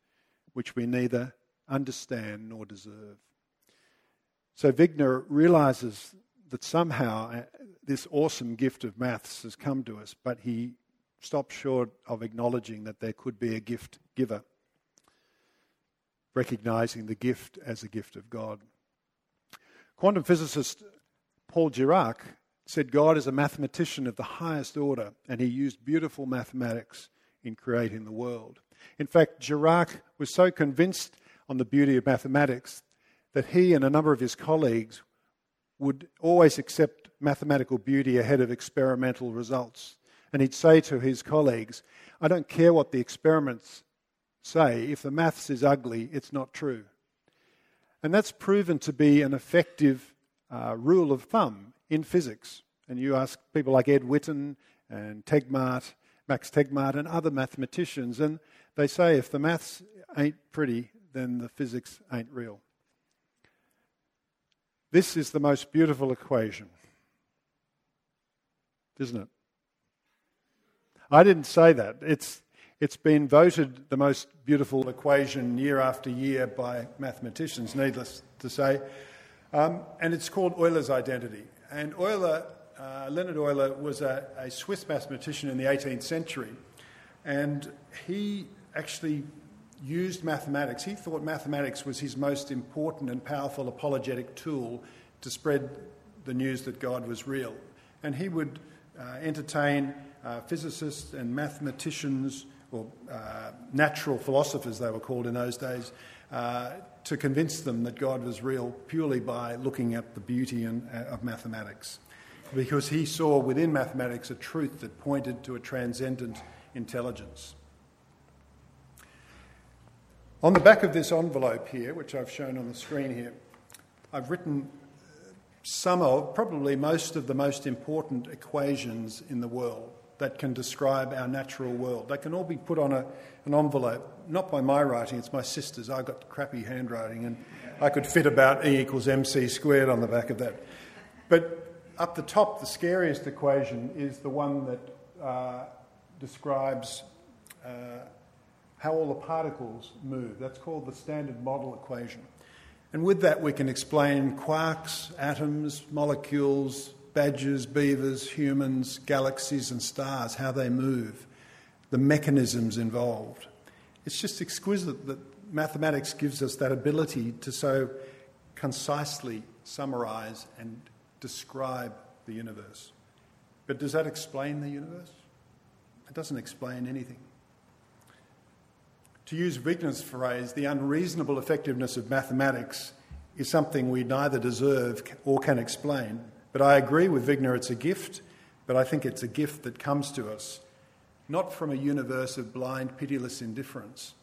which we neither understand nor deserve. So Wigner realizes that somehow uh, this awesome gift of maths has come to us, but he stops short of acknowledging that there could be a gift giver, recognizing the gift as a gift of God. Quantum physicist Paul Dirac said God is a mathematician of the highest order, and he used beautiful mathematics in creating the world. In fact, Dirac was so convinced on the beauty of mathematics that he and a number of his colleagues would always accept mathematical beauty ahead of experimental results. And he'd say to his colleagues, I don't care what the experiments say, if the maths is ugly, it's not true. And that's proven to be an effective uh, rule of thumb in physics. And you ask people like Ed Witten and Tegmark, Max Tegmark, and other mathematicians, and they say if the maths ain't pretty, then the physics ain't real. This is the most beautiful equation, isn't it? I didn't say that. It's, it's been voted the most beautiful equation year after year by mathematicians, needless to say. Um, and it's called Euler's identity. And Euler, uh, Leonhard Euler, was a, a Swiss mathematician in the 18th century. And he actually used mathematics. He thought mathematics was his most important and powerful apologetic tool to spread the news that God was real. And he would uh, entertain uh, physicists and mathematicians, or uh, natural philosophers they were called in those days, uh, to convince them that God was real purely by looking at the beauty uh, of mathematics. Because he saw within mathematics a truth that pointed to a transcendent intelligence. On the back of this envelope here, which I've shown on the screen here, I've written some of, probably most of the most important equations in the world that can describe our natural world. They can all be put on a, an envelope, not by my writing, it's my sister's. I've got crappy handwriting, and I could fit about E equals mc squared on the back of that. But up the top, the scariest equation is the one that uh, describes uh, how all the particles move. That's called the standard model equation. And with that, we can explain quarks, atoms, molecules, badgers, beavers, humans, galaxies, and stars, how they move. the mechanisms involved. It's just exquisite that mathematics gives us that ability to so concisely summarize and describe the universe. But does that explain the universe? It doesn't explain anything. To use Wigner's phrase, the unreasonable effectiveness of mathematics is something we neither deserve or can explain. But I agree with Wigner, it's a gift, but I think it's a gift that comes to us not from a universe of blind, pitiless indifference.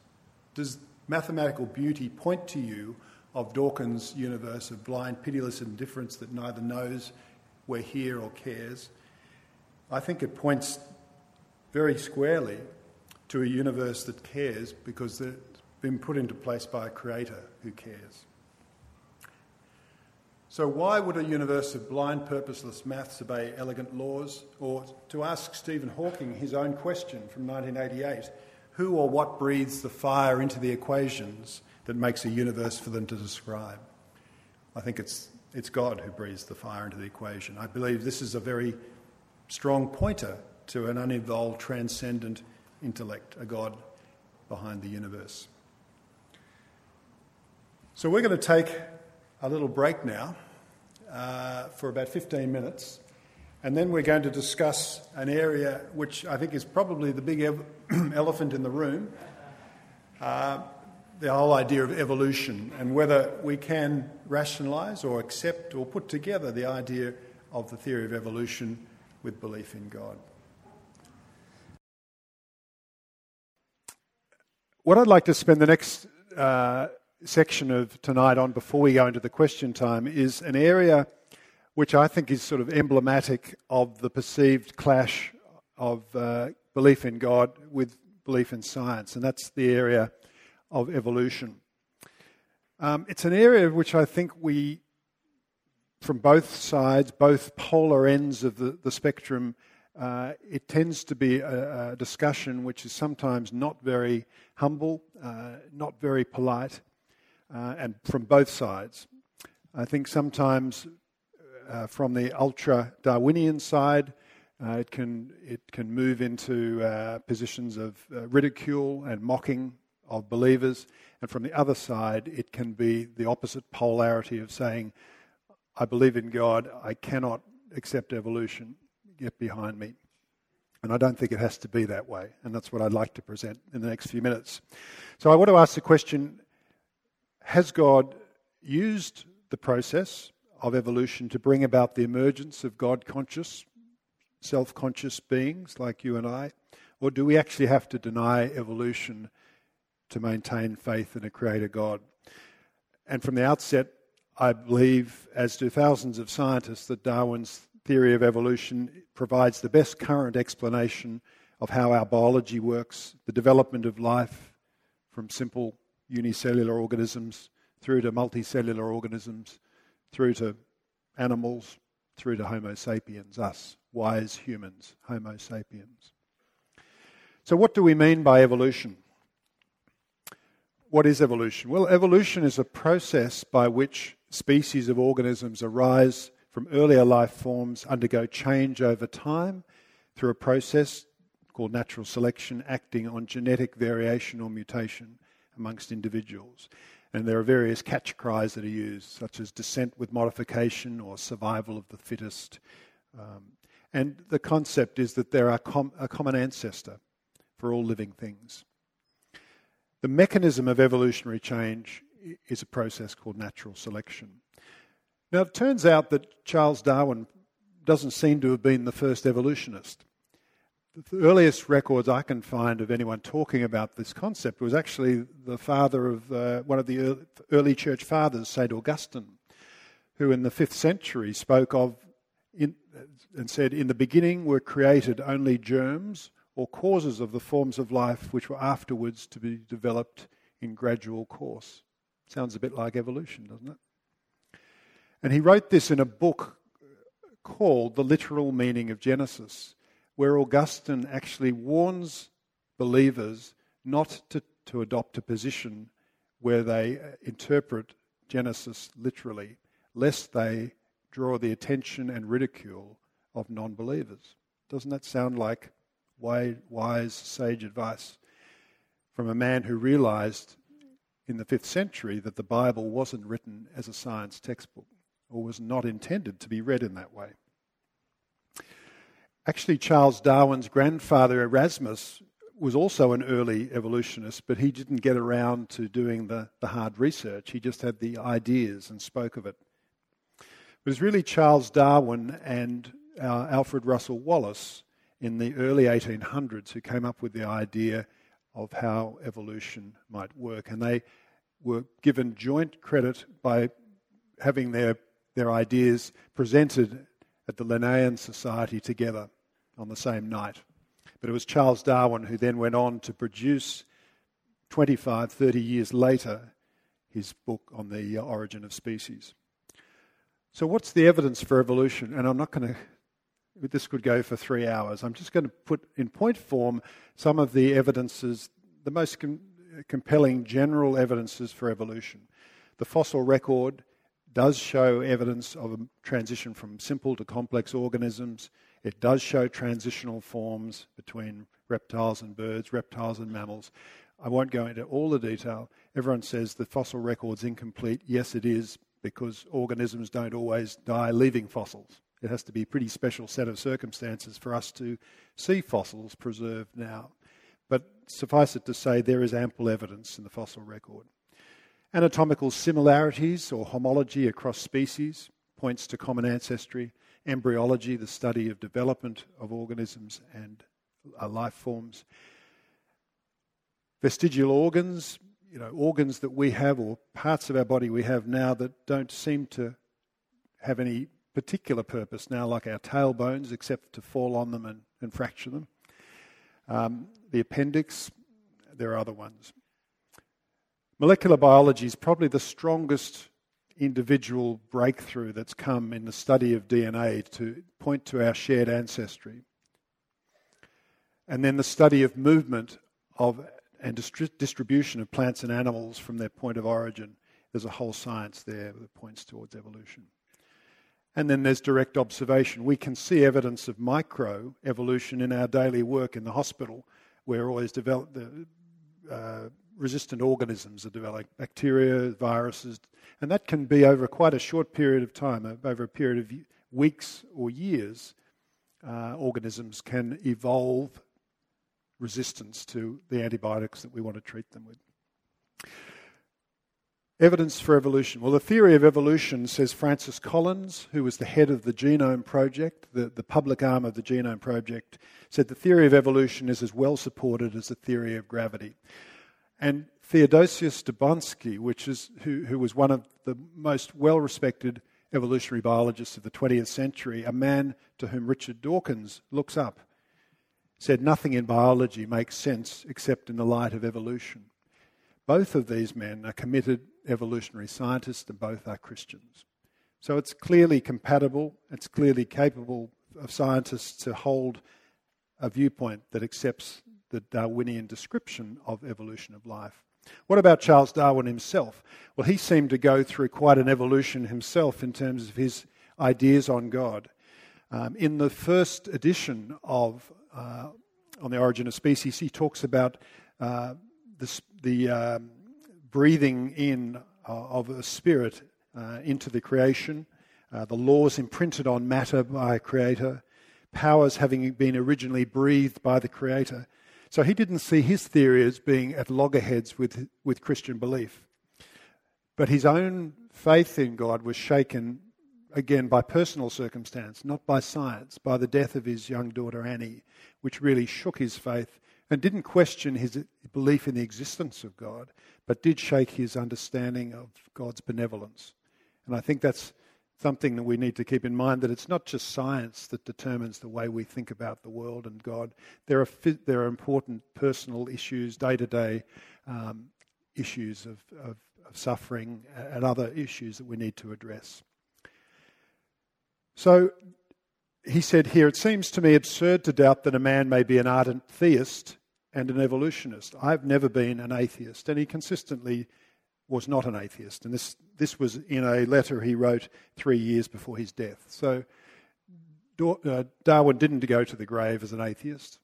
Does mathematical beauty point to you of Dawkins' universe of blind, pitiless indifference that neither knows we're here or cares? I think it points very squarely to a universe that cares because it's been put into place by a creator who cares. So, why would a universe of blind, purposeless maths obey elegant laws? Or to ask Stephen Hawking his own question from 1988 who or what breathes the fire into the equations that makes a universe for them to describe? I think it's, it's God who breathes the fire into the equation. I believe this is a very strong pointer to an unevolved, transcendent intellect, a God behind the universe. So we're going to take a little break now uh, for about 15 minutes, and then we're going to discuss an area which I think is probably the big ev- elephant in the room uh, the whole idea of evolution, and whether we can rationalise or accept or put together the idea of the theory of evolution with belief in God. What I'd like to spend the next uh, section of tonight on before we go into the question time is an area which I think is sort of emblematic of the perceived clash of uh, belief in God with belief in science, and that's the area of evolution. Um, it's an area which I think we, from both sides, both polar ends of the, the spectrum, uh, it tends to be a, a, discussion which is sometimes not very humble, uh, not very polite, uh, and from both sides. I think sometimes uh, from the ultra Darwinian side, uh, it can it can move into uh, positions of ridicule and mocking of believers, and from the other side, it can be the opposite polarity of saying, "I believe in God. I cannot accept evolution. Get behind me." And I don't think it has to be that way, and that's what I'd like to present in the next few minutes. So I want to ask the question has God used the process of evolution to bring about the emergence of God conscious, self conscious beings like you and I? Or do we actually have to deny evolution to maintain faith in a creator God? And from the outset, I believe, as do thousands of scientists, that Darwin's theory of evolution provides the best current explanation of how our biology works, the development of life from simple unicellular organisms, through to multicellular organisms, through to animals, through to Homo sapiens, us, wise humans, Homo sapiens. So, what do we mean by evolution? What is evolution? Well, evolution is a process by which species of organisms arise from earlier life forms, undergo change over time through a process called natural selection, acting on genetic variation or mutation amongst individuals. And there are various catch cries that are used, such as descent with modification or survival of the fittest. Um, and the concept is that there are com- a common ancestor for all living things. The mechanism of evolutionary change is a process called natural selection. Now, it turns out that Charles Darwin doesn't seem to have been the first evolutionist the earliest records I can find of anyone talking about this concept was actually the father of uh, one of the early church fathers, St. Augustine, who in the fifth century spoke of in, and said, In the beginning were created only germs or causes of the forms of life which were afterwards to be developed in gradual course. Sounds a bit like evolution, doesn't it? And he wrote this in a book called The Literal Meaning of Genesis where Augustine actually warns believers not to, to adopt a position where they uh, interpret Genesis literally, lest they draw the attention and ridicule of non believers. Doesn't that sound like wise, sage advice from a man who realized in the fifth century that the Bible wasn't written as a science textbook or was not intended to be read in that way. Actually, Charles Darwin's grandfather Erasmus was also an early evolutionist, but he didn't get around to doing the, the hard research. He just had the ideas and spoke of it. It was really Charles Darwin and uh, Alfred Russel Wallace in the early 1800s who came up with the idea of how evolution might work. And they were given joint credit by having their, their ideas presented at the Linnean Society together on the same night. But it was Charles Darwin who then went on to produce, 25, 30 years later, his book on the uh, origin of species. So, what's the evidence for evolution? And I'm not going to, this could go for three hours. I'm just going to put in point form some of the evidences, the most com- compelling general evidences for evolution. The fossil record does show evidence of a transition from simple to complex organisms. It does show transitional forms between reptiles and birds, reptiles and mammals. I won't go into all the detail. Everyone says the fossil record's incomplete. Yes, it is, because organisms don't always die leaving fossils. It has to be a pretty special set of circumstances for us to see fossils preserved now. But suffice it to say, there is ample evidence in the fossil record. Anatomical similarities or homology across species points to common ancestry embryology, the study of development of organisms and uh, life forms. Vestigial organs, you know, organs that we have or parts of our body we have now that don't seem to have any particular purpose now, like our tailbones, except to fall on them and, and fracture them. Um, the appendix, there are other ones. Molecular biology is probably the strongest individual breakthrough that's come in the study of DNA to point to our shared ancestry. And then the study of movement of and distri- distribution of plants and animals from their point of origin. There's a whole science there that points towards evolution. And then there's direct observation. We can see evidence of micro evolution in our daily work in the hospital. We're always develop the uh, resistant organisms are developing, bacteria, viruses, and that can be over quite a short period of time, uh, over a period of weeks or years. Uh, organisms can evolve resistance to the antibiotics that we want to treat them with. Evidence for evolution. Well, the theory of evolution, says Francis Collins, who was the head of the Genome Project, the, the public arm of the Genome Project, said the theory of evolution is as well supported as the theory of gravity. And Theodosius Dobzhansky, which is, who, who was one of the most well respected evolutionary biologists of the 20th century, a man to whom Richard Dawkins looks up, said nothing in biology makes sense except in the light of evolution. Both of these men are committed evolutionary scientists and both are Christians. So it's clearly compatible, it's clearly capable of scientists to hold a viewpoint that accepts the Darwinian description of evolution of life. What about Charles Darwin himself? Well, he seemed to go through quite an evolution himself in terms of his ideas on God. Um, in the first edition of uh, On the Origin of Species, he talks about uh, the, the um, breathing in uh, of a spirit uh, into the creation, uh, the laws imprinted on matter by a creator, powers having been originally breathed by the creator, so he didn't see his theory as being at loggerheads with, with Christian belief. But his own faith in God was shaken, again, by personal circumstance, not by science, by the death of his young daughter Annie, which really shook his faith and didn't question his belief in the existence of God, but did shake his understanding of God's benevolence. And I think that's something that we need to keep in mind that it's not just science that determines the way we think about the world and God. There are, there are important personal issues, day to day issues of, of, of suffering and other issues that we need to address. So he said here, it seems to me absurd to doubt that a man may be an ardent theist and an evolutionist. I've never been an atheist. And he consistently was not an atheist. And this, this was in a letter he wrote three years before his death. So uh, Darwin didn't go to the grave as an atheist.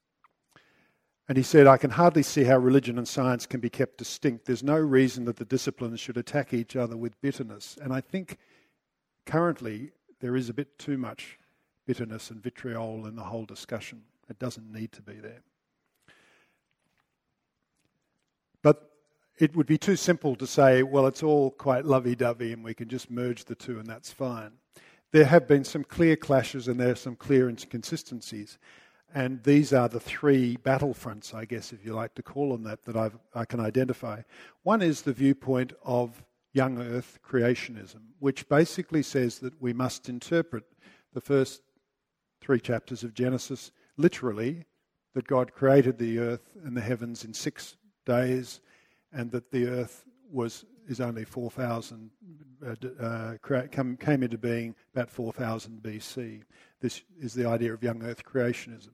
And he said, I can hardly see how religion and science can be kept distinct. There's no reason that the disciplines should attack each other with bitterness. And I think currently there is a bit too much bitterness and vitriol in the whole discussion. It doesn't need to be there. But it would be too simple to say, well, it's all quite lovey dovey and we can just merge the two and that's fine. There have been some clear clashes and there are some clear inconsistencies. And these are the three battlefronts, I guess, if you like to call them that, that I've, i can identify. One is the viewpoint of young earth creationism, which basically says that we must interpret the first three chapters of Genesis literally, that God created the earth and the heavens in six days and that the earth was is only 4,000 uh, uh, came into being about 4,000 BC. This is the idea of young Earth creationism.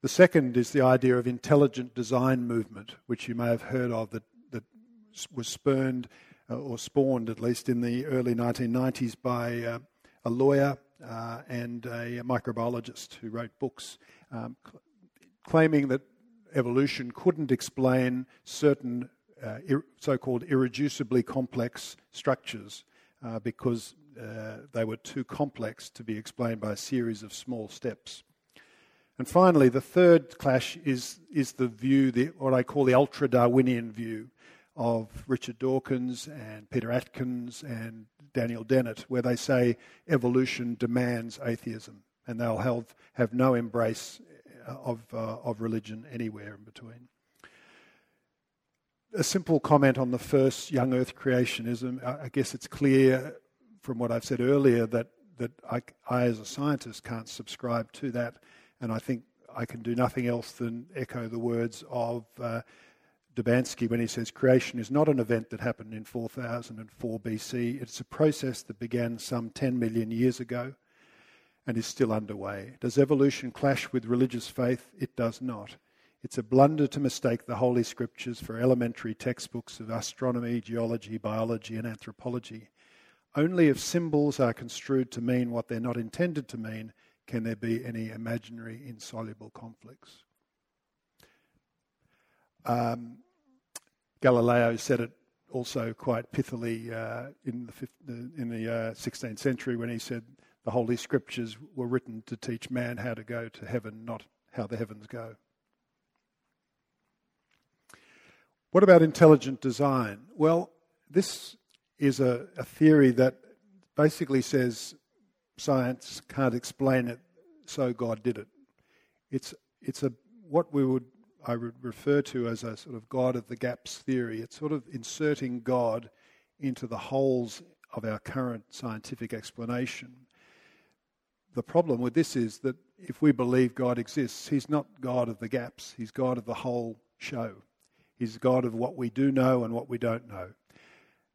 The second is the idea of intelligent design movement, which you may have heard of, that, that was spurned uh, or spawned, at least in the early 1990s, by uh, a lawyer uh, and a microbiologist who wrote books um, cl- claiming that evolution couldn't explain certain uh, ir- so called irreducibly complex structures uh, because uh, they were too complex to be explained by a series of small steps. And finally, the third clash is, is the view, the, what I call the ultra Darwinian view of Richard Dawkins and Peter Atkins and Daniel Dennett, where they say evolution demands atheism and they'll have, have no embrace of, uh, of religion anywhere in between. A simple comment on the first young earth creationism. I guess it's clear from what I've said earlier that, that I, I, as a scientist, can't subscribe to that. And I think I can do nothing else than echo the words of uh, when he says creation is not an event that happened in 4004 BC. It's a process that began some 10 million years ago and is still underway. Does evolution clash with religious faith? It does not. It's a blunder to mistake the Holy Scriptures for elementary textbooks of astronomy, geology, biology, and anthropology. Only if symbols are construed to mean what they're not intended to mean can there be any imaginary insoluble conflicts. Um, Galileo said it also quite pithily uh, in the, in the uh, 16th century when he said, the Holy Scriptures were written to teach man how to go to heaven, not how the heavens go. What about intelligent design? Well, this is a, a theory that basically says science can't explain it, so God did it. It's, it's a, what we would, I would refer to as a sort of God of the gaps theory. It's sort of inserting God into the holes of our current scientific explanation the problem with this is that if we believe God exists, He's not God of the gaps, He's God of the whole show. He's God of what we do know and what we don't know.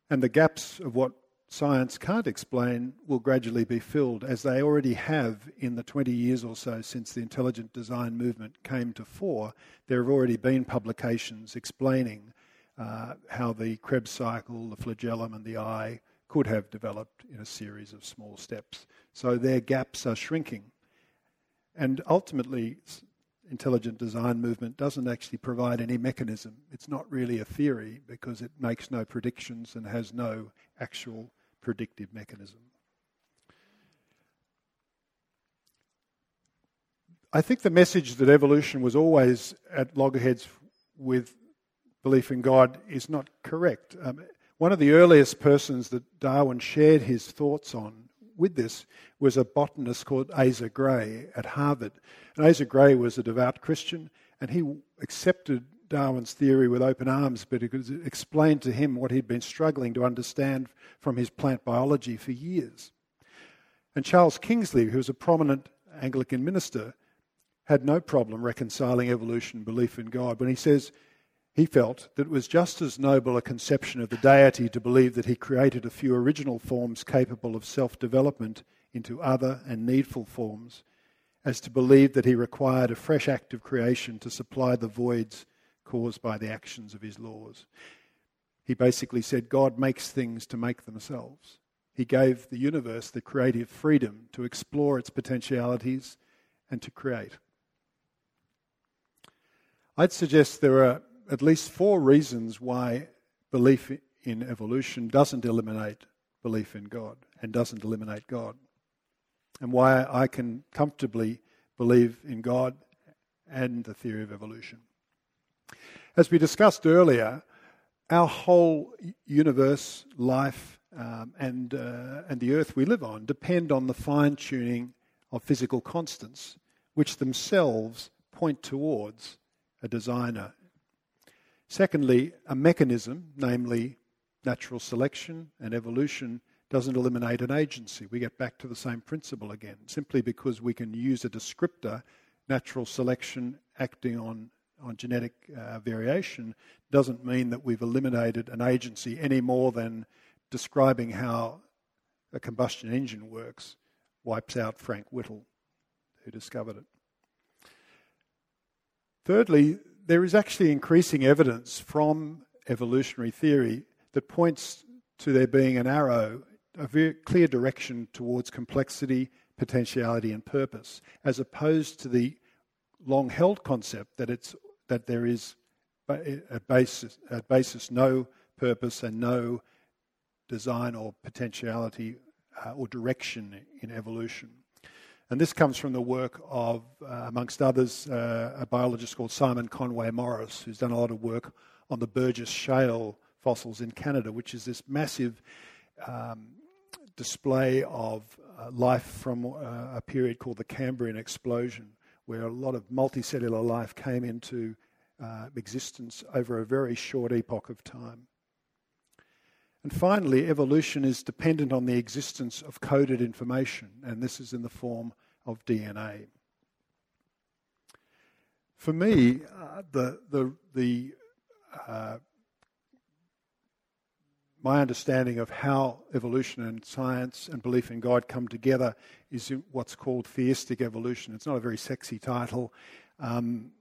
And the gaps of what science can't explain will gradually be filled, as they already have in the 20 years or so since the intelligent design movement came to fore. There have already been publications explaining uh, how the Krebs cycle, the flagellum, and the eye could have developed in a series of small steps. So their gaps are shrinking. And ultimately, intelligent design movement doesn't actually provide any mechanism. It's not really a theory because it makes no predictions and has no actual predictive mechanism. I think the message that evolution was always at loggerheads with belief in God is not correct. Um, one of the earliest persons that Darwin shared his thoughts on with this was a botanist called Asa Gray at Harvard. And Asa Gray was a devout Christian, and he accepted Darwin's theory with open arms, but it explained to him what he'd been struggling to understand from his plant biology for years. And Charles Kingsley, who was a prominent Anglican minister, had no problem reconciling evolution belief in God when he says, he felt that it was just as noble a conception of the deity to believe that he created a few original forms capable of self development into other and needful forms as to believe that he required a fresh act of creation to supply the voids caused by the actions of his laws. He basically said God makes things to make themselves. He gave the universe the creative freedom to explore its potentialities and to create. I'd suggest there are at least four reasons why belief in evolution doesn't eliminate belief in God and doesn't eliminate God, and why I can comfortably believe in God and the theory of evolution. As we discussed earlier, our whole universe, life, um, and, uh, and the earth we live on depend on the fine tuning of physical constants, which themselves point towards a designer. Secondly, a mechanism, namely natural selection and evolution, doesn't eliminate an agency. We get back to the same principle again. Simply because we can use a descriptor, natural selection acting on on genetic uh, variation doesn't mean that we've eliminated an agency any more than describing how a combustion engine works wipes out Frank Whittle, who discovered it. Thirdly, there is actually increasing evidence from evolutionary theory that points to there being an arrow, a very clear direction towards complexity, potentiality, and purpose, as opposed to the long held concept that it's that there is at basis, basis no purpose and no design or potentiality uh, or direction in evolution. And this comes from the work of, uh, amongst others, uh, a biologist called Simon Conway Morris, who's done a lot of work on the Burgess Shale fossils in Canada, which is this massive um, display of uh, life from uh, a period called the Cambrian explosion, where a lot of multicellular life came into uh, existence over a very short epoch of time. And finally, evolution is dependent on the existence of coded information, and this is in the form of DNA. For me, uh, the, the, the, uh, my understanding of how evolution and science and belief in God come together is what's called theistic evolution. It's not a very sexy title. Um,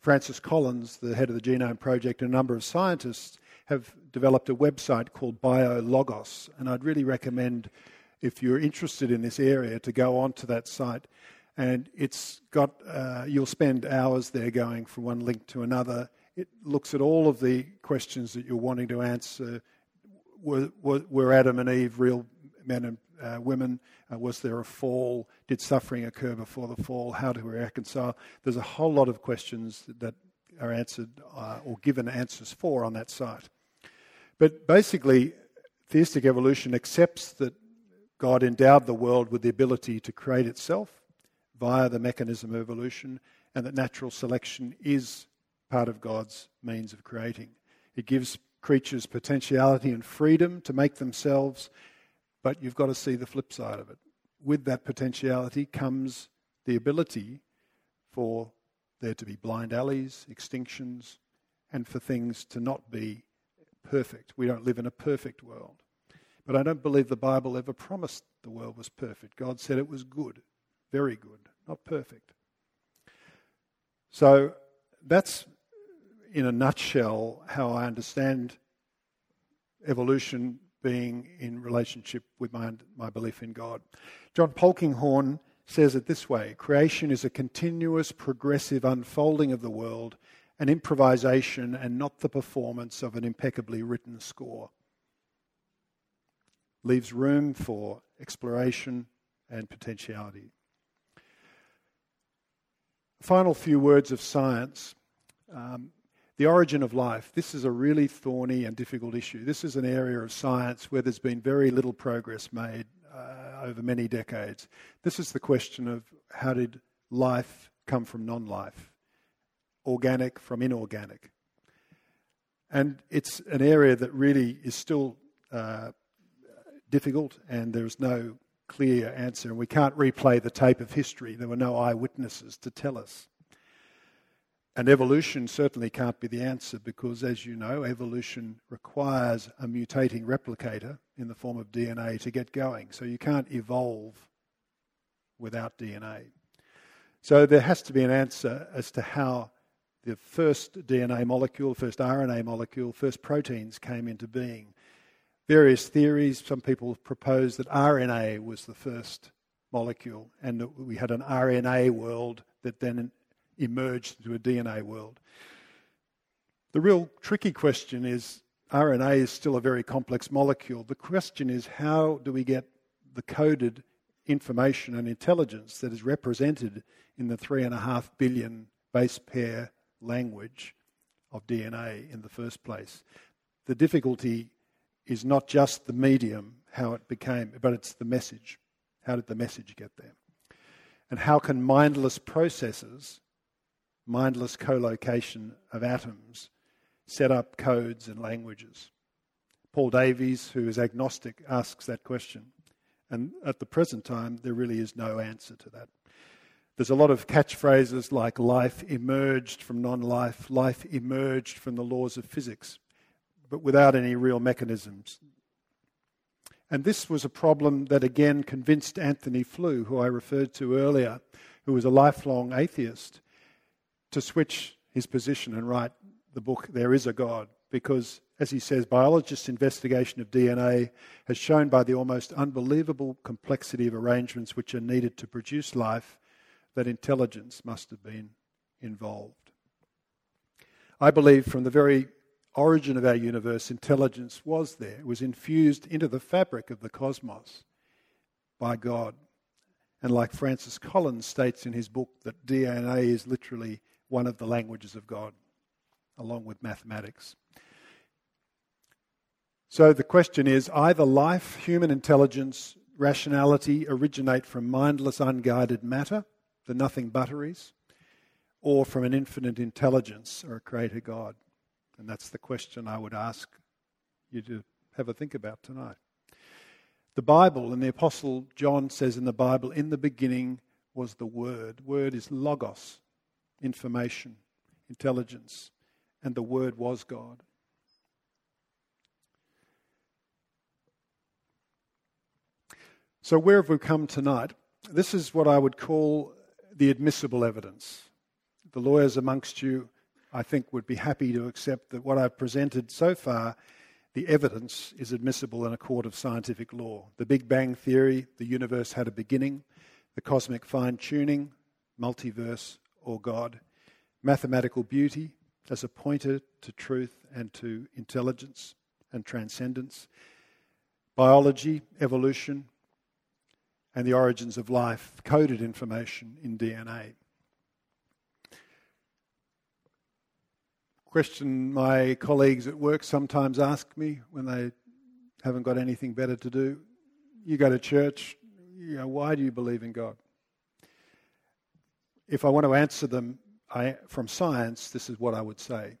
Francis Collins, the head of the Genome Project, and a number of scientists have developed a website called BioLogos. And I'd really recommend, if you're interested in this area, to go onto that site. And it's got, uh, you'll spend hours there going from one link to another. It looks at all of the questions that you're wanting to answer. Were, were, Adam and Eve real men and uh, women? Uh, was there a fall? Did suffering occur before the fall? How do we reconcile? There's a whole lot of questions that are answered uh, or given answers for on that site. But basically, theistic evolution accepts that God endowed the world with the ability to create itself via the mechanism of evolution, and that natural selection is part of God's means of creating. It gives creatures potentiality and freedom to make themselves but you've got to see the flip side of it. With that potentiality comes the ability for there to be blind alleys, extinctions, and for things to not be perfect. We don't live in a perfect world. But I don't believe the Bible ever promised the world was perfect. God said it was good, very good, not perfect. So that's, in a nutshell, how I understand evolution being in relationship with my, my belief in God. John Polkinghorne says it this way creation is a continuous, progressive unfolding of the world, an improvisation, and not the performance of an impeccably written score. Leaves room for exploration and potentiality. Final few words of science. Um, the origin of life. This is a really thorny and difficult issue. This is an area of science where there's been very little progress made uh, over many decades. This is the question of how did life come from non life, organic from inorganic. And it's an area that really is still uh, difficult, and there's no clear answer. And we can't replay the tape of history. There were no eyewitnesses to tell us. And evolution certainly can't be the answer because, as you know, evolution requires a mutating replicator in the form of DNA to get going. So you can't evolve without DNA. So there has to be an answer as to how the first DNA molecule, first RNA molecule, first proteins came into being. Various theories, some people propose that RNA was the first molecule and that we had an RNA world that then emerged into a DNA world. The real tricky question is RNA is still a very complex molecule. The question is how do we get the coded information and intelligence that is represented in the three and a half billion base pair language of DNA in the first place? The difficulty is not just the medium, how it became, but it's the message. How did the message get there? And how can mindless processes, mindless co-location of atoms, set up codes and languages? Paul Davies, who is agnostic, asks that question. And at the present time, there really is no answer to that. There's a lot of catchphrases like life emerged from non life, life emerged from the laws of physics, but without any real mechanisms. And this was a problem that again convinced Antony Flew, who I referred to earlier, who was a lifelong atheist, to switch his position and write the book There Is a God, because, as he says, biologists' investigation of DNA has shown by the almost unbelievable complexity of arrangements which are needed to produce life that intelligence must have been involved. I believe from the very origin of our universe, intelligence was there. It was infused into the fabric of the cosmos by God. And like Francis Collins states in his book, that DNA is literally one of the languages of God, along with mathematics. So the question is either life, human intelligence, rationality originate from mindless, unguided matter, the nothing butteries, or from an infinite intelligence or a creator God. And that's the question I would ask you to have a think about tonight. The Bible, and the Apostle John says in the Bible, in the beginning was the Word. Word is logos, information, intelligence, and the Word was God. So, where have we come tonight? This is what I would call the admissible evidence. The lawyers amongst you I think, would be happy to accept that what I've presented so far, the evidence is admissible in a court of scientific law. The Big Bang Theory, the universe had a beginning, the cosmic fine tuning, multiverse, or God, mathematical beauty as a pointer to truth and to intelligence and transcendence, biology, evolution, and the origins of life, coded information in DNA. Question my colleagues at work sometimes ask me when they haven't got anything better to do. You go to church, you know, why do you believe in God? If I want to answer them I, from science, this is what I would say.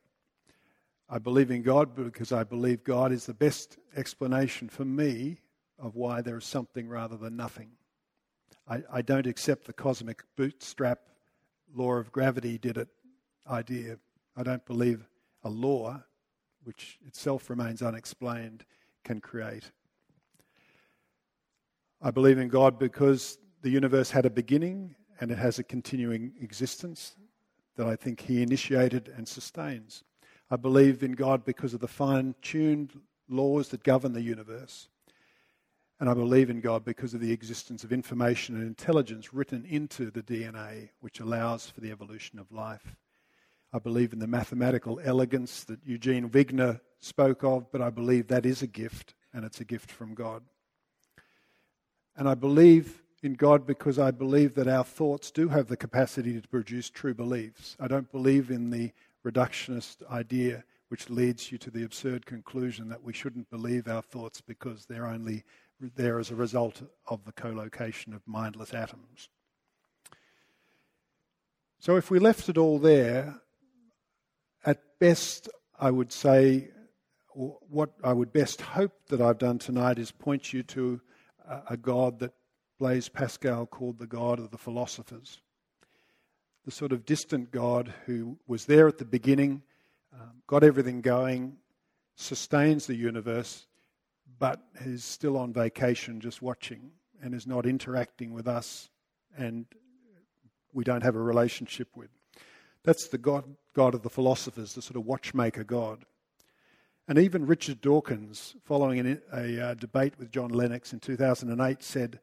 I believe in God because I believe God is the best explanation for me of why there is something rather than nothing. I, I don't accept the cosmic bootstrap law of gravity did it idea I don't believe a law, which itself remains unexplained, can create. I believe in God because the universe had a beginning and it has a continuing existence that I think He initiated and sustains. I believe in God because of the fine tuned laws that govern the universe. And I believe in God because of the existence of information and intelligence written into the DNA, which allows for the evolution of life. I believe in the mathematical elegance that Eugene Wigner spoke of, but I believe that is a gift, and it's a gift from God. And I believe in God because I believe that our thoughts do have the capacity to produce true beliefs. I don't believe in the reductionist idea which leads you to the absurd conclusion that we shouldn't believe our thoughts because they're only there as a result of the co-location of mindless atoms. So if we left it all there, at best, I would say, what I would best hope that I've done tonight is point you to a God that Blaise Pascal called the God of the philosophers. The sort of distant God who was there at the beginning, um, got everything going, sustains the universe, but is still on vacation just watching and is not interacting with us and we don't have a relationship with. That's the God, God of the philosophers, the sort of watchmaker God. And even Richard Dawkins, following a, a uh, debate with John Lennox in 2008, said,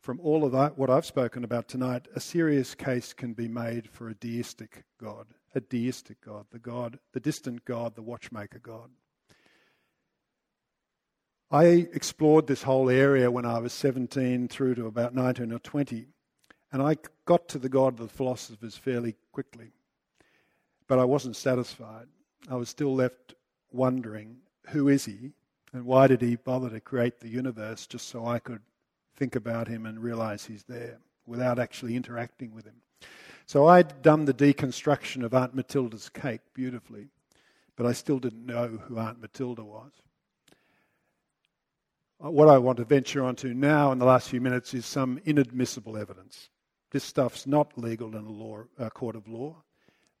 from all of that, what I've spoken about tonight, a serious case can be made for a deistic God, a deistic God, the God, the distant God, the watchmaker God. I explored this whole area when I was 17 through to about 19 or 20, and I got to the God of the philosophers fairly quickly. But I wasn't satisfied. I was still left wondering who is he and why did he bother to create the universe just so I could think about him and realize he's there without actually interacting with him? So I'd done the deconstruction of Aunt Matilda's cake beautifully, but I still didn't know who Aunt Matilda was. Uh, what I want to venture onto now in the last few minutes is some inadmissible evidence. This stuff's not legal in a law, a court of law,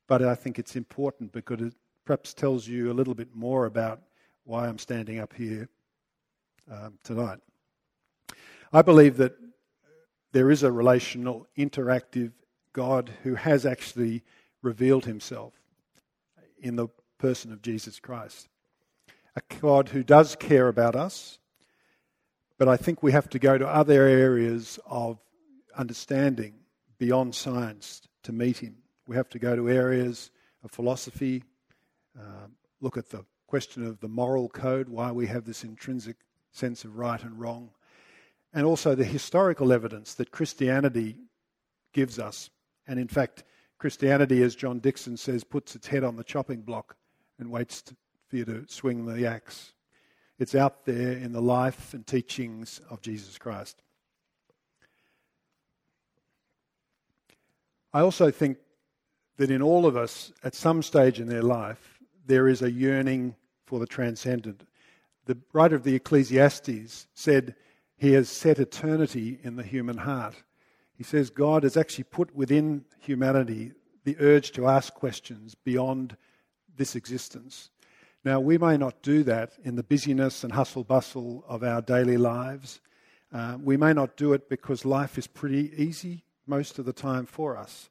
but I think it's important because it perhaps tells you a little bit more about why I'm standing up here um, tonight. I believe that there is a relational, interactive God who has actually revealed himself in the person of Jesus Christ. A God who does care about us, but I think we have to go to other areas of understanding beyond science to meet him. We have to go to areas of philosophy, uh, look at the question of the moral code, why we have this intrinsic sense of right and wrong, and also the historical evidence that Christianity gives us. And in fact, Christianity, as John Dickson says, puts its head on the chopping block and waits to, for you to swing the axe. It's out there in the life and teachings of Jesus Christ. I also think that in all of us, at some stage in their life, there is a yearning for the transcendent. The writer of the Ecclesiastes said he has set eternity in the human heart. He says God has actually put within humanity the urge to ask questions beyond this existence. Now, we may not do that in the busyness and hustle bustle of our daily lives. Uh, we may not do it because life is pretty easy most of the time for us.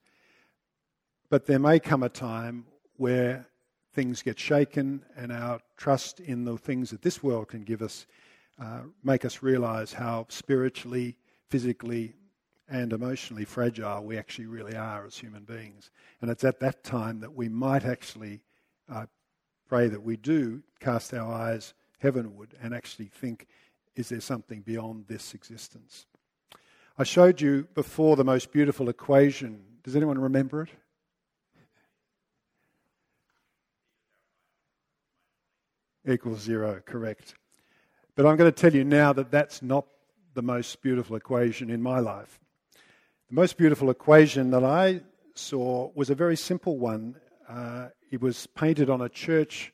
But there may come a time where things get shaken and our trust in the things that this world can give us uh, make us realize how spiritually, physically, and emotionally fragile we actually really are as human beings. And it's at that time that we might actually uh, pray that we do cast our eyes heavenward and actually think, is there something beyond this existence? I showed you before the most beautiful equation. Does anyone remember it? Equals zero, correct. But I'm going to tell you now that that's not the most beautiful equation in my life. The most beautiful equation that I saw was a very simple one. Uh, it was painted on a church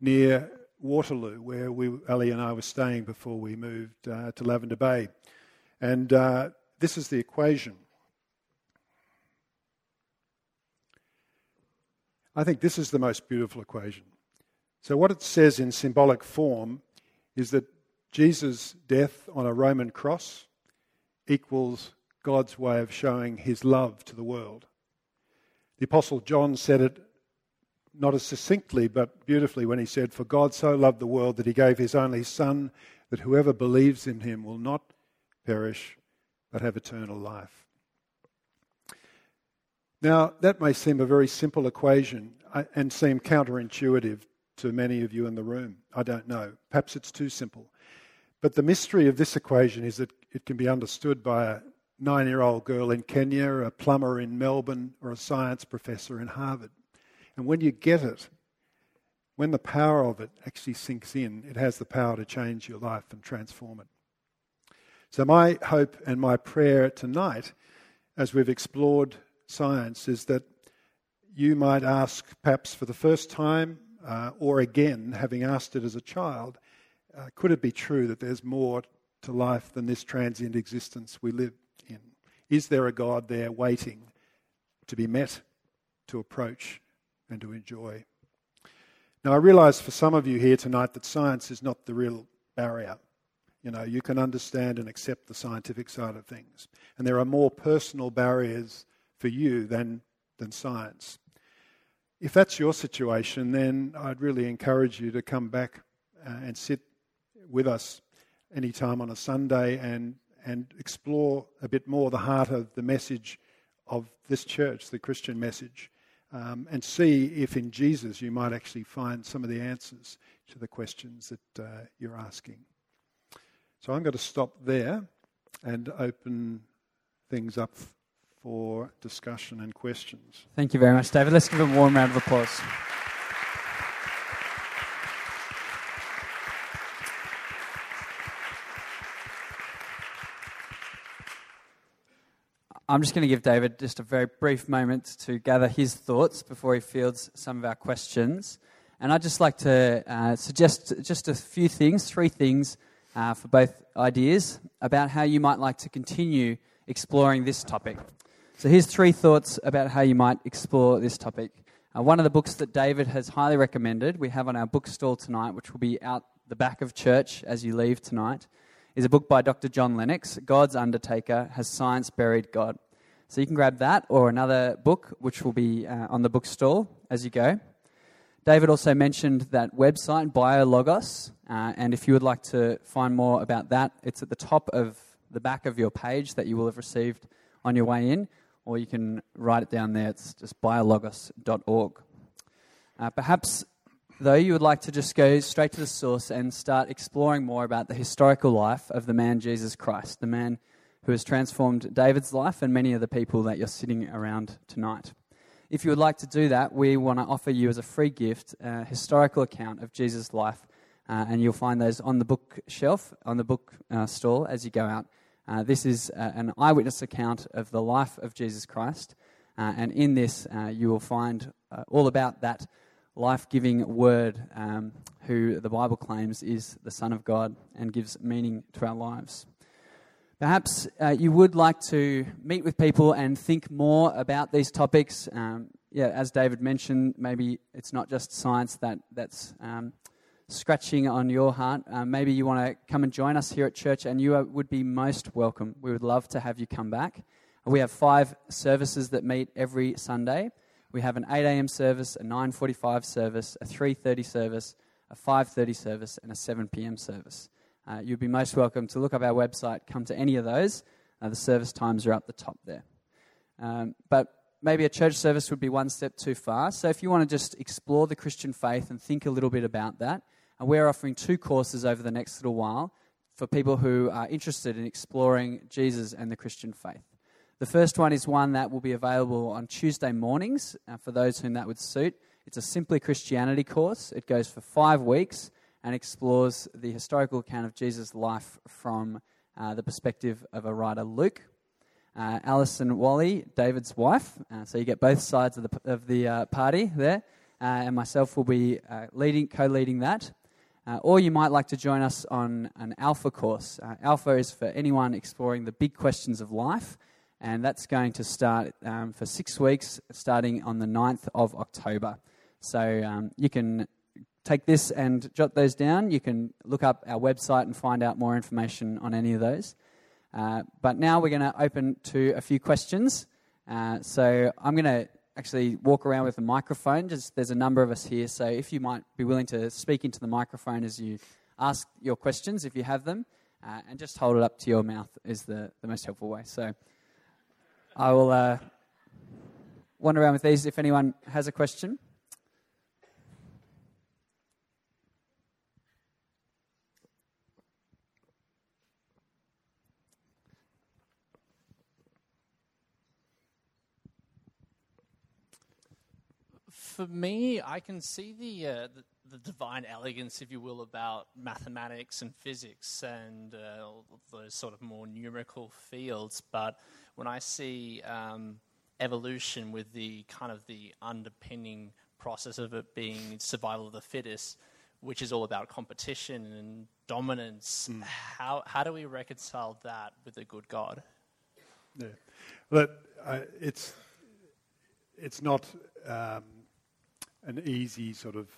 near Waterloo, where we, Ali and I were staying before we moved uh, to Lavender Bay. And uh, this is the equation. I think this is the most beautiful equation. So, what it says in symbolic form is that Jesus' death on a Roman cross equals God's way of showing his love to the world. The Apostle John said it not as succinctly but beautifully when he said, For God so loved the world that he gave his only Son, that whoever believes in him will not perish but have eternal life. Now, that may seem a very simple equation uh, and seem counterintuitive to many of you in the room. I don't know. Perhaps it's too simple. But the mystery of this equation is that it can be understood by a nine year old girl in Kenya, a plumber in Melbourne, or a science professor in Harvard. And when you get it, when the power of it actually sinks in, it has the power to change your life and transform it. So, my hope and my prayer tonight, as we've explored science, is that you might ask, perhaps for the first time uh, or again, having asked it as a child, uh, could it be true that there's more to life than this transient existence we live in? Is there a God there waiting to be met, to approach, and to enjoy. Now, I realize for some of you here tonight that science is not the real barrier. You know, you can understand and accept the scientific side of things. And there are more personal barriers for you than, than science. If that's your situation, then I'd really encourage you to come back uh, and sit with us anytime on a Sunday and, and explore a bit more the heart of the message of this church, the Christian message, um, and see if in Jesus you might actually find some of the answers to the questions that uh, you're asking. So I'm going to stop there and open things up for discussion and questions. Thank you very much, David. Let's give a warm round of applause. I'm just going to give David just a very brief moment to gather his thoughts before he fields some of our questions. And I'd just like to uh, suggest just a few things, three things uh, for both ideas about how you might like to continue exploring this topic. So here's three thoughts about how you might explore this topic. Uh, one of the books that David has highly recommended, we have on our bookstall tonight, which will be out the back of church as you leave tonight, is a book by Dr. John Lennox, God's Undertaker Has Science Buried God? So you can grab that or another book, which will be uh, on the bookstall as you go. David also mentioned that website, BioLogos, uh, and if you would like to find more about that, it's at the top of the back of your page that you will have received on your way in or you can write it down there. It's just biologos.org. Uh, perhaps, though, you would like to just go straight to the source and start exploring more about the historical life of the man Jesus Christ, the man who has transformed David's life and many of the people that you're sitting around tonight. If you would like to do that, we want to offer you as a free gift a historical account of Jesus' life, uh, and you'll find those on the bookshelf, on the book uh, stall as you go out. Uh, this is uh, an eyewitness account of the life of Jesus Christ, uh, and in this uh, you will find uh, all about that life giving word um, who the Bible claims is the Son of God and gives meaning to our lives. Perhaps uh, you would like to meet with people and think more about these topics. Um, yeah, as David mentioned, maybe it's not just science that, that's um, scratching on your heart, uh, maybe you want to come and join us here at church, and you are, would be most welcome. We would love to have you come back. We have five services that meet every Sunday. We have an 8 a.m. service, a 9:45 service, a 3:30 service, a 5:30 service, and a 7 p.m. service. Uh, you'd be most welcome to look up our website, come to any of those. Uh, the service times are up the top there. Um, but maybe a church service would be one step too far. So if you want to just explore the Christian faith and think a little bit about that, and we're offering two courses over the next little while for people who are interested in exploring Jesus and the Christian faith. The first one is one that will be available on Tuesday mornings uh, for those whom that would suit. It's a Simply Christianity course. It goes for five weeks and explores the historical account of Jesus' life from uh, the perspective of a writer, Luke. Uh, Alison Wally, David's wife, uh, so you get both sides of the, of the uh, party there, uh, and myself will be leading, co-leading that. Uh, or you might like to join us on an Alpha course. Uh, Alpha is for anyone exploring the big questions of life, and that's going to start um, for six weeks, starting on the 9th of October. So um, you can take this and jot those down. You can look up our website and find out more information on any of those. Uh, but now we're going to open to a few questions. Uh, so I'm going to actually walk around with a microphone. Just there's a number of us here, so if you might be willing to speak into the microphone as you ask your questions, if you have them, uh, and just hold it up to your mouth is the, the most helpful way. So I will uh, wander around with these if anyone has a question. For me, I can see the, uh, the, the divine elegance, if you will, about mathematics and physics and uh, those sort of more numerical fields. But when I see um, evolution with the kind of the underpinning process of it being survival of the fittest, which is all about competition and dominance, mm. how how do we reconcile that with a good God? Yeah, but uh, it's it's not. Um, an easy sort of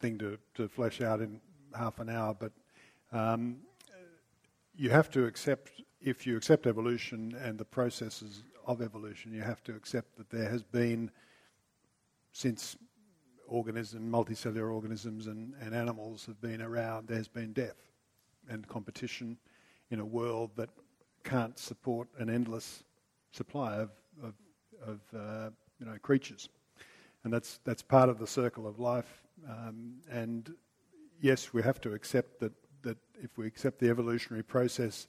thing to, to flesh out in half an hour, but um, you have to accept, if you accept evolution and the processes of evolution, you have to accept that there has been, since organism, multicellular organisms and, and animals have been around, there's been death and competition in a world that can't support an endless supply of, of, of uh, you know, creatures. And that's, that's part of the circle of life. Um, and yes, we have to accept that, that if we accept the evolutionary process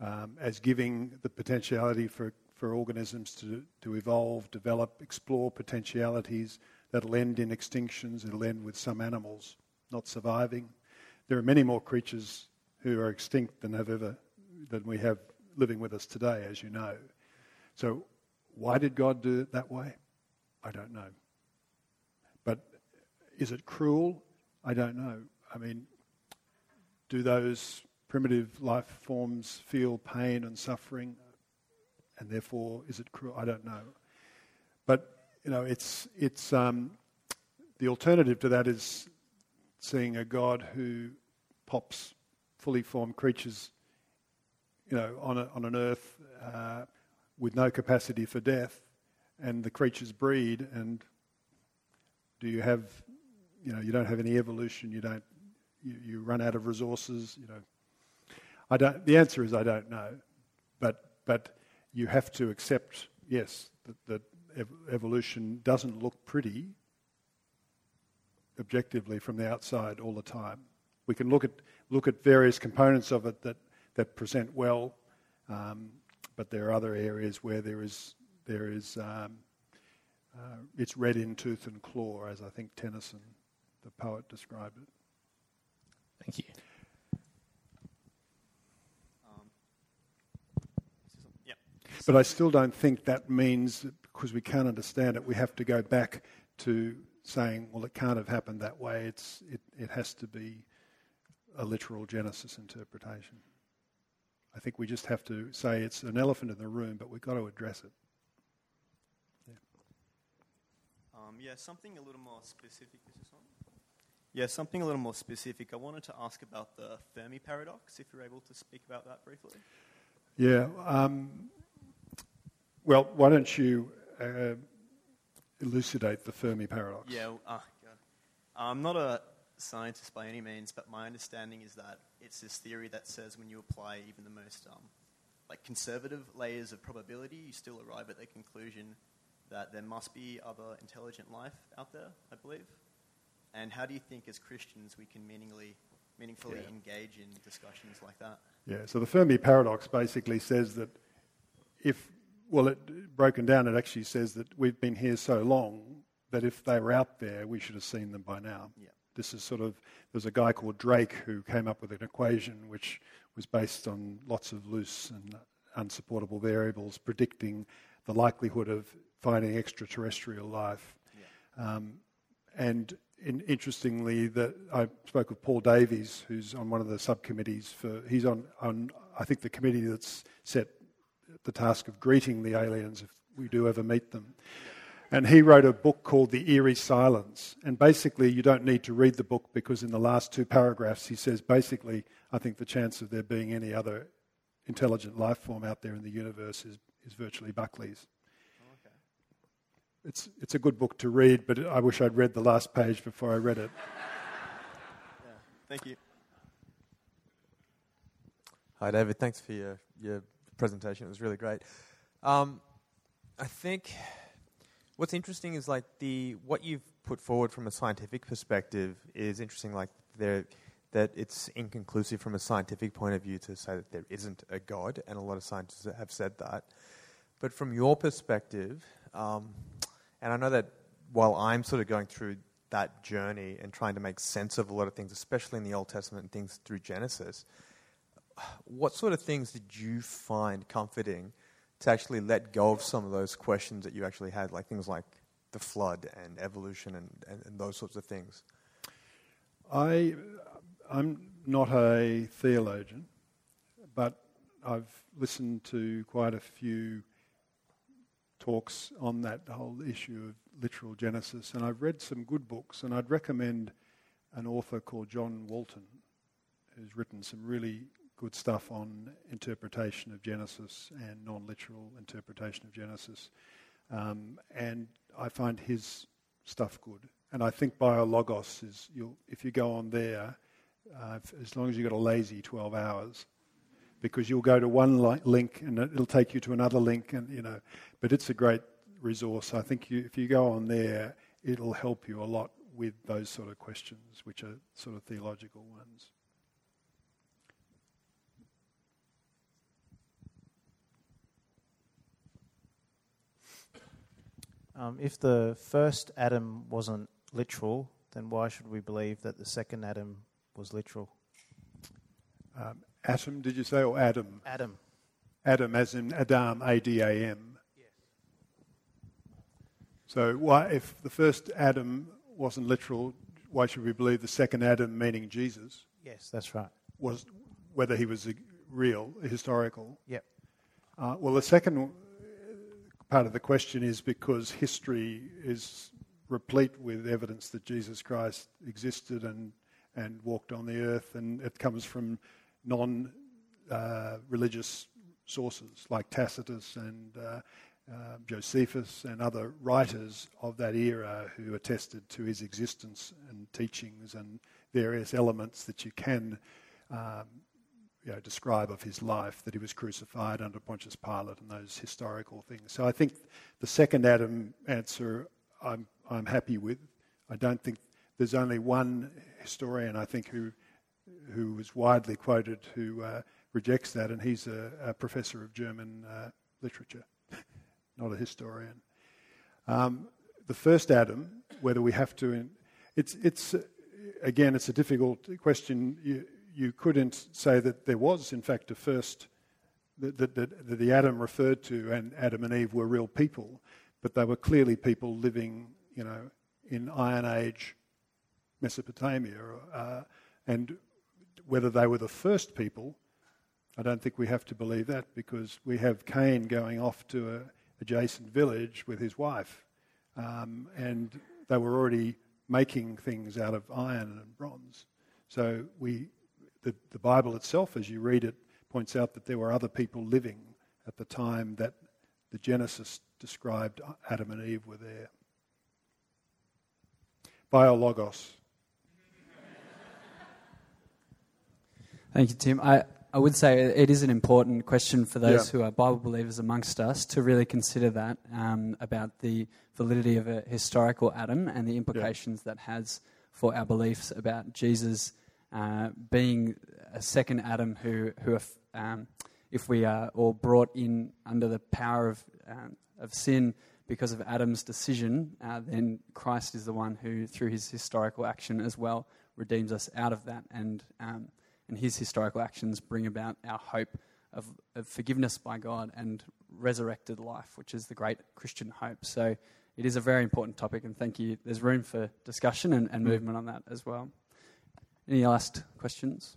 um, as giving the potentiality for, for organisms to, to evolve, develop, explore potentialities that'll end in extinctions, it'll end with some animals not surviving. There are many more creatures who are extinct than have ever than we have living with us today, as you know. So, why did God do it that way? I don't know. Is it cruel? I don't know. I mean, do those primitive life forms feel pain and suffering? And therefore, is it cruel? I don't know. But, you know, it's, it's, um, the alternative to that is seeing a God who pops fully formed creatures, you know, on, a, on an earth uh, with no capacity for death, and the creatures breed, and do you have, you know, you don't have any evolution, you don't, you, you run out of resources, you know. I don't, the answer is I don't know, but, but you have to accept, yes, that, that ev- evolution doesn't look pretty objectively from the outside all the time. We can look at, look at various components of it that, that present well, um, but there are other areas where there is, there is um, uh, it's red in tooth and claw, as I think Tennyson, the poet, described it. Thank you. Um, yeah. But I still don't think that means, that because we can't understand it, we have to go back to saying, well, it can't have happened that way. It's, it, it has to be a literal Genesis interpretation. I think we just have to say it's an elephant in the room, but we've got to address it. Yeah, um, yeah something a little more specific. Is this on? Yeah, something a little more specific. I wanted to ask about the Fermi paradox, if you're able to speak about that briefly. Yeah. Um, well, why don't you uh, elucidate the Fermi paradox? Yeah, uh, I'm not a scientist by any means, but my understanding is that it's this theory that says when you apply even the most um, like conservative layers of probability, you still arrive at the conclusion that there must be other intelligent life out there. I believe. And how do you think, as Christians, we can meaningfully, meaningfully yeah. engage in discussions like that? Yeah. So the Fermi paradox basically says that if well, it, broken down, it actually says that we've been here so long that if they were out there, we should have seen them by now. Yeah. This is sort of, there's a guy called Drake who came up with an equation which was based on lots of loose and unsupportable variables predicting the likelihood of finding extraterrestrial life. Yeah. Um, and in, interestingly, that I spoke with Paul Davies, who's on one of the subcommittees for. He's on, on I think the committee that's set the task of greeting the aliens if we do ever meet them. And he wrote a book called The Eerie Silence. And basically, you don't need to read the book because in the last two paragraphs, he says basically, I think the chance of there being any other intelligent life form out there in the universe is, is virtually Buckley's. Okay. It's, it's a good book to read, but I wish I'd read the last page before I read it. yeah. Thank you. Hi, David. Thanks for your, your presentation. It was really great. Um, I think what's interesting is like the what you've put forward from a scientific perspective is interesting. Like there, that it's inconclusive from a scientific point of view to say that there isn't a God, and a lot of scientists have said that. But from your perspective, um, and I know that while I'm sort of going through that journey and trying to make sense of a lot of things, especially in the Old Testament and things through Genesis, what sort of things did you find comforting to actually let go of some of those questions that you actually had, like things like the flood and evolution and, and, and those sorts of things? I, I'm not a theologian, but I've listened to quite a few talks on that whole issue of literal Genesis, and I've read some good books, and I'd recommend an author called John Walton, who's written some really good stuff on interpretation of Genesis and non literal interpretation of Genesis. Um, and I find his stuff good. And I think BioLogos is, if you go on there, uh, as long as you've got a lazy 12 hours, because you'll go to one li- link and it'll take you to another link, and you know. But it's a great resource. I think you, if you go on there, it'll help you a lot with those sort of questions, which are sort of theological ones. Um, if the first Adam wasn't literal, then why should we believe that the second Adam was literal? Um, atom, did you say, or Adam? Adam. Adam, as in Adam, A D A M. Yes. So, why, if the first Adam wasn't literal, why should we believe the second Adam, meaning Jesus? Yes, that's right. Was whether he was real, historical? Yep. Uh, well, the second part of the question is because history is replete with evidence that Jesus Christ existed and, and walked on the earth, and it comes from non uh, religious sources like Tacitus and uh, uh, Josephus and other writers of that era who attested to his existence and teachings and various elements that you can um, you know, describe of his life, that he was crucified under Pontius Pilate and those historical things. So I think the second Adam answer I'm, I'm happy with. I don't think there's only one historian, I think, who, who was widely quoted who uh, rejects that, and he's a, a professor of German uh, literature, not a historian. Um, the first Adam, whether we have to, in, it's, it's, again, it's a difficult question. You, you couldn't say that there was, in fact, a first, that, that, that, the Adam referred to and Adam and Eve were real people, but they were clearly people living, you know, in Iron Age Mesopotamia. Uh, and whether they were the first people, I don't think we have to believe that because we have Cain going off to an adjacent village with his wife. Um, and they were already making things out of iron and bronze. So we, the, the Bible itself, as you read it, points out that there were other people living at the time that the Genesis described Adam and Eve were there. Biologos. Thank you, Tim. I, I would say it is an important question for those Yeah. who are Bible believers amongst us to really consider that um, about the validity of a historical Adam and the implications that has for our beliefs about Jesus uh, being a second Adam who, who if, um, if we are all brought in under the power of, um, of sin because of Adam's decision, uh, then Christ is the one who, through his historical action as well, redeems us out of that. And, um, and his historical actions bring about our hope of, of forgiveness by God and resurrected life, which is the great Christian hope. So it is a very important topic, and thank you. There's room for discussion and, and Mm. movement on that as well. Any last questions?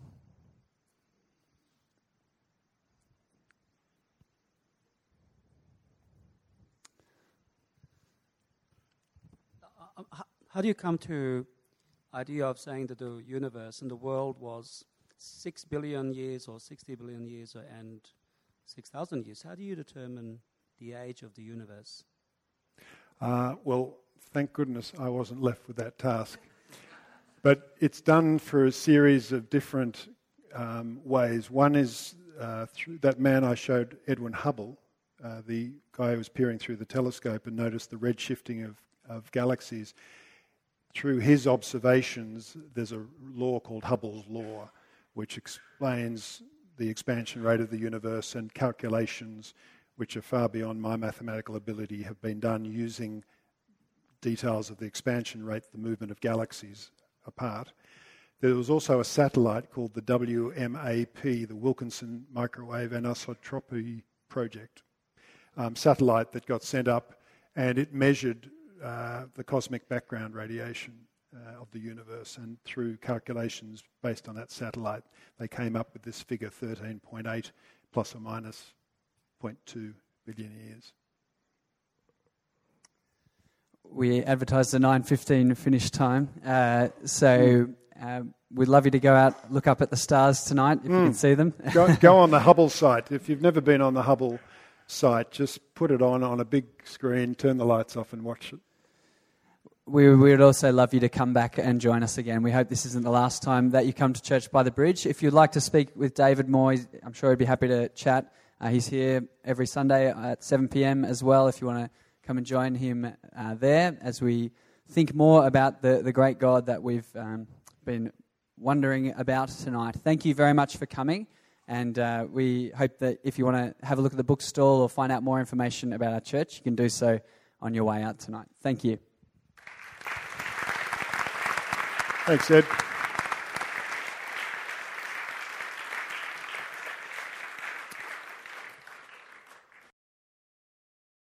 Uh, How do you come to idea of saying that the universe and the world was six billion years or sixty billion years and six thousand years? How do you determine the age of the universe? Uh, well, thank goodness I wasn't left with that task. But it's done for a series of different um, ways. One is uh, through that man I showed, Edwin Hubble, uh, the guy who was peering through the telescope and noticed the red shifting of, of galaxies. Through his observations, there's a law called Hubble's law, which explains the expansion rate of the universe and calculations which are far beyond my mathematical ability, have been done using details of the expansion rate, the movement of galaxies apart. There was also a satellite called the WMAP, the Wilkinson Microwave Anisotropy Project, um, satellite that got sent up, and it measured uh, the cosmic background radiation uh, of the universe. And through calculations based on that satellite, they came up with this figure 13.8 plus or minus 0.2 billion years. We advertised a 9.15 finish time. Uh, so um, we'd love you to go out, look up at the stars tonight if you can see them. go, go on the Hubble site. If you've never been on the Hubble site, just put it on on a big screen, turn the lights off, and watch it. We would also love you to come back and join us again. We hope this isn't the last time that you come to Church by the Bridge. If you'd like to speak with David Moy, I'm sure he'd be happy to chat. Uh, he's here every Sunday at 7 p.m. as well. If you want to come and join him uh, there as we think more about the, the great God that we've um, been wondering about tonight. Thank you very much for coming. And uh, we hope that if you want to have a look at the bookstall or find out more information about our church, you can do so on your way out tonight. Thank you. Thanks, Ed.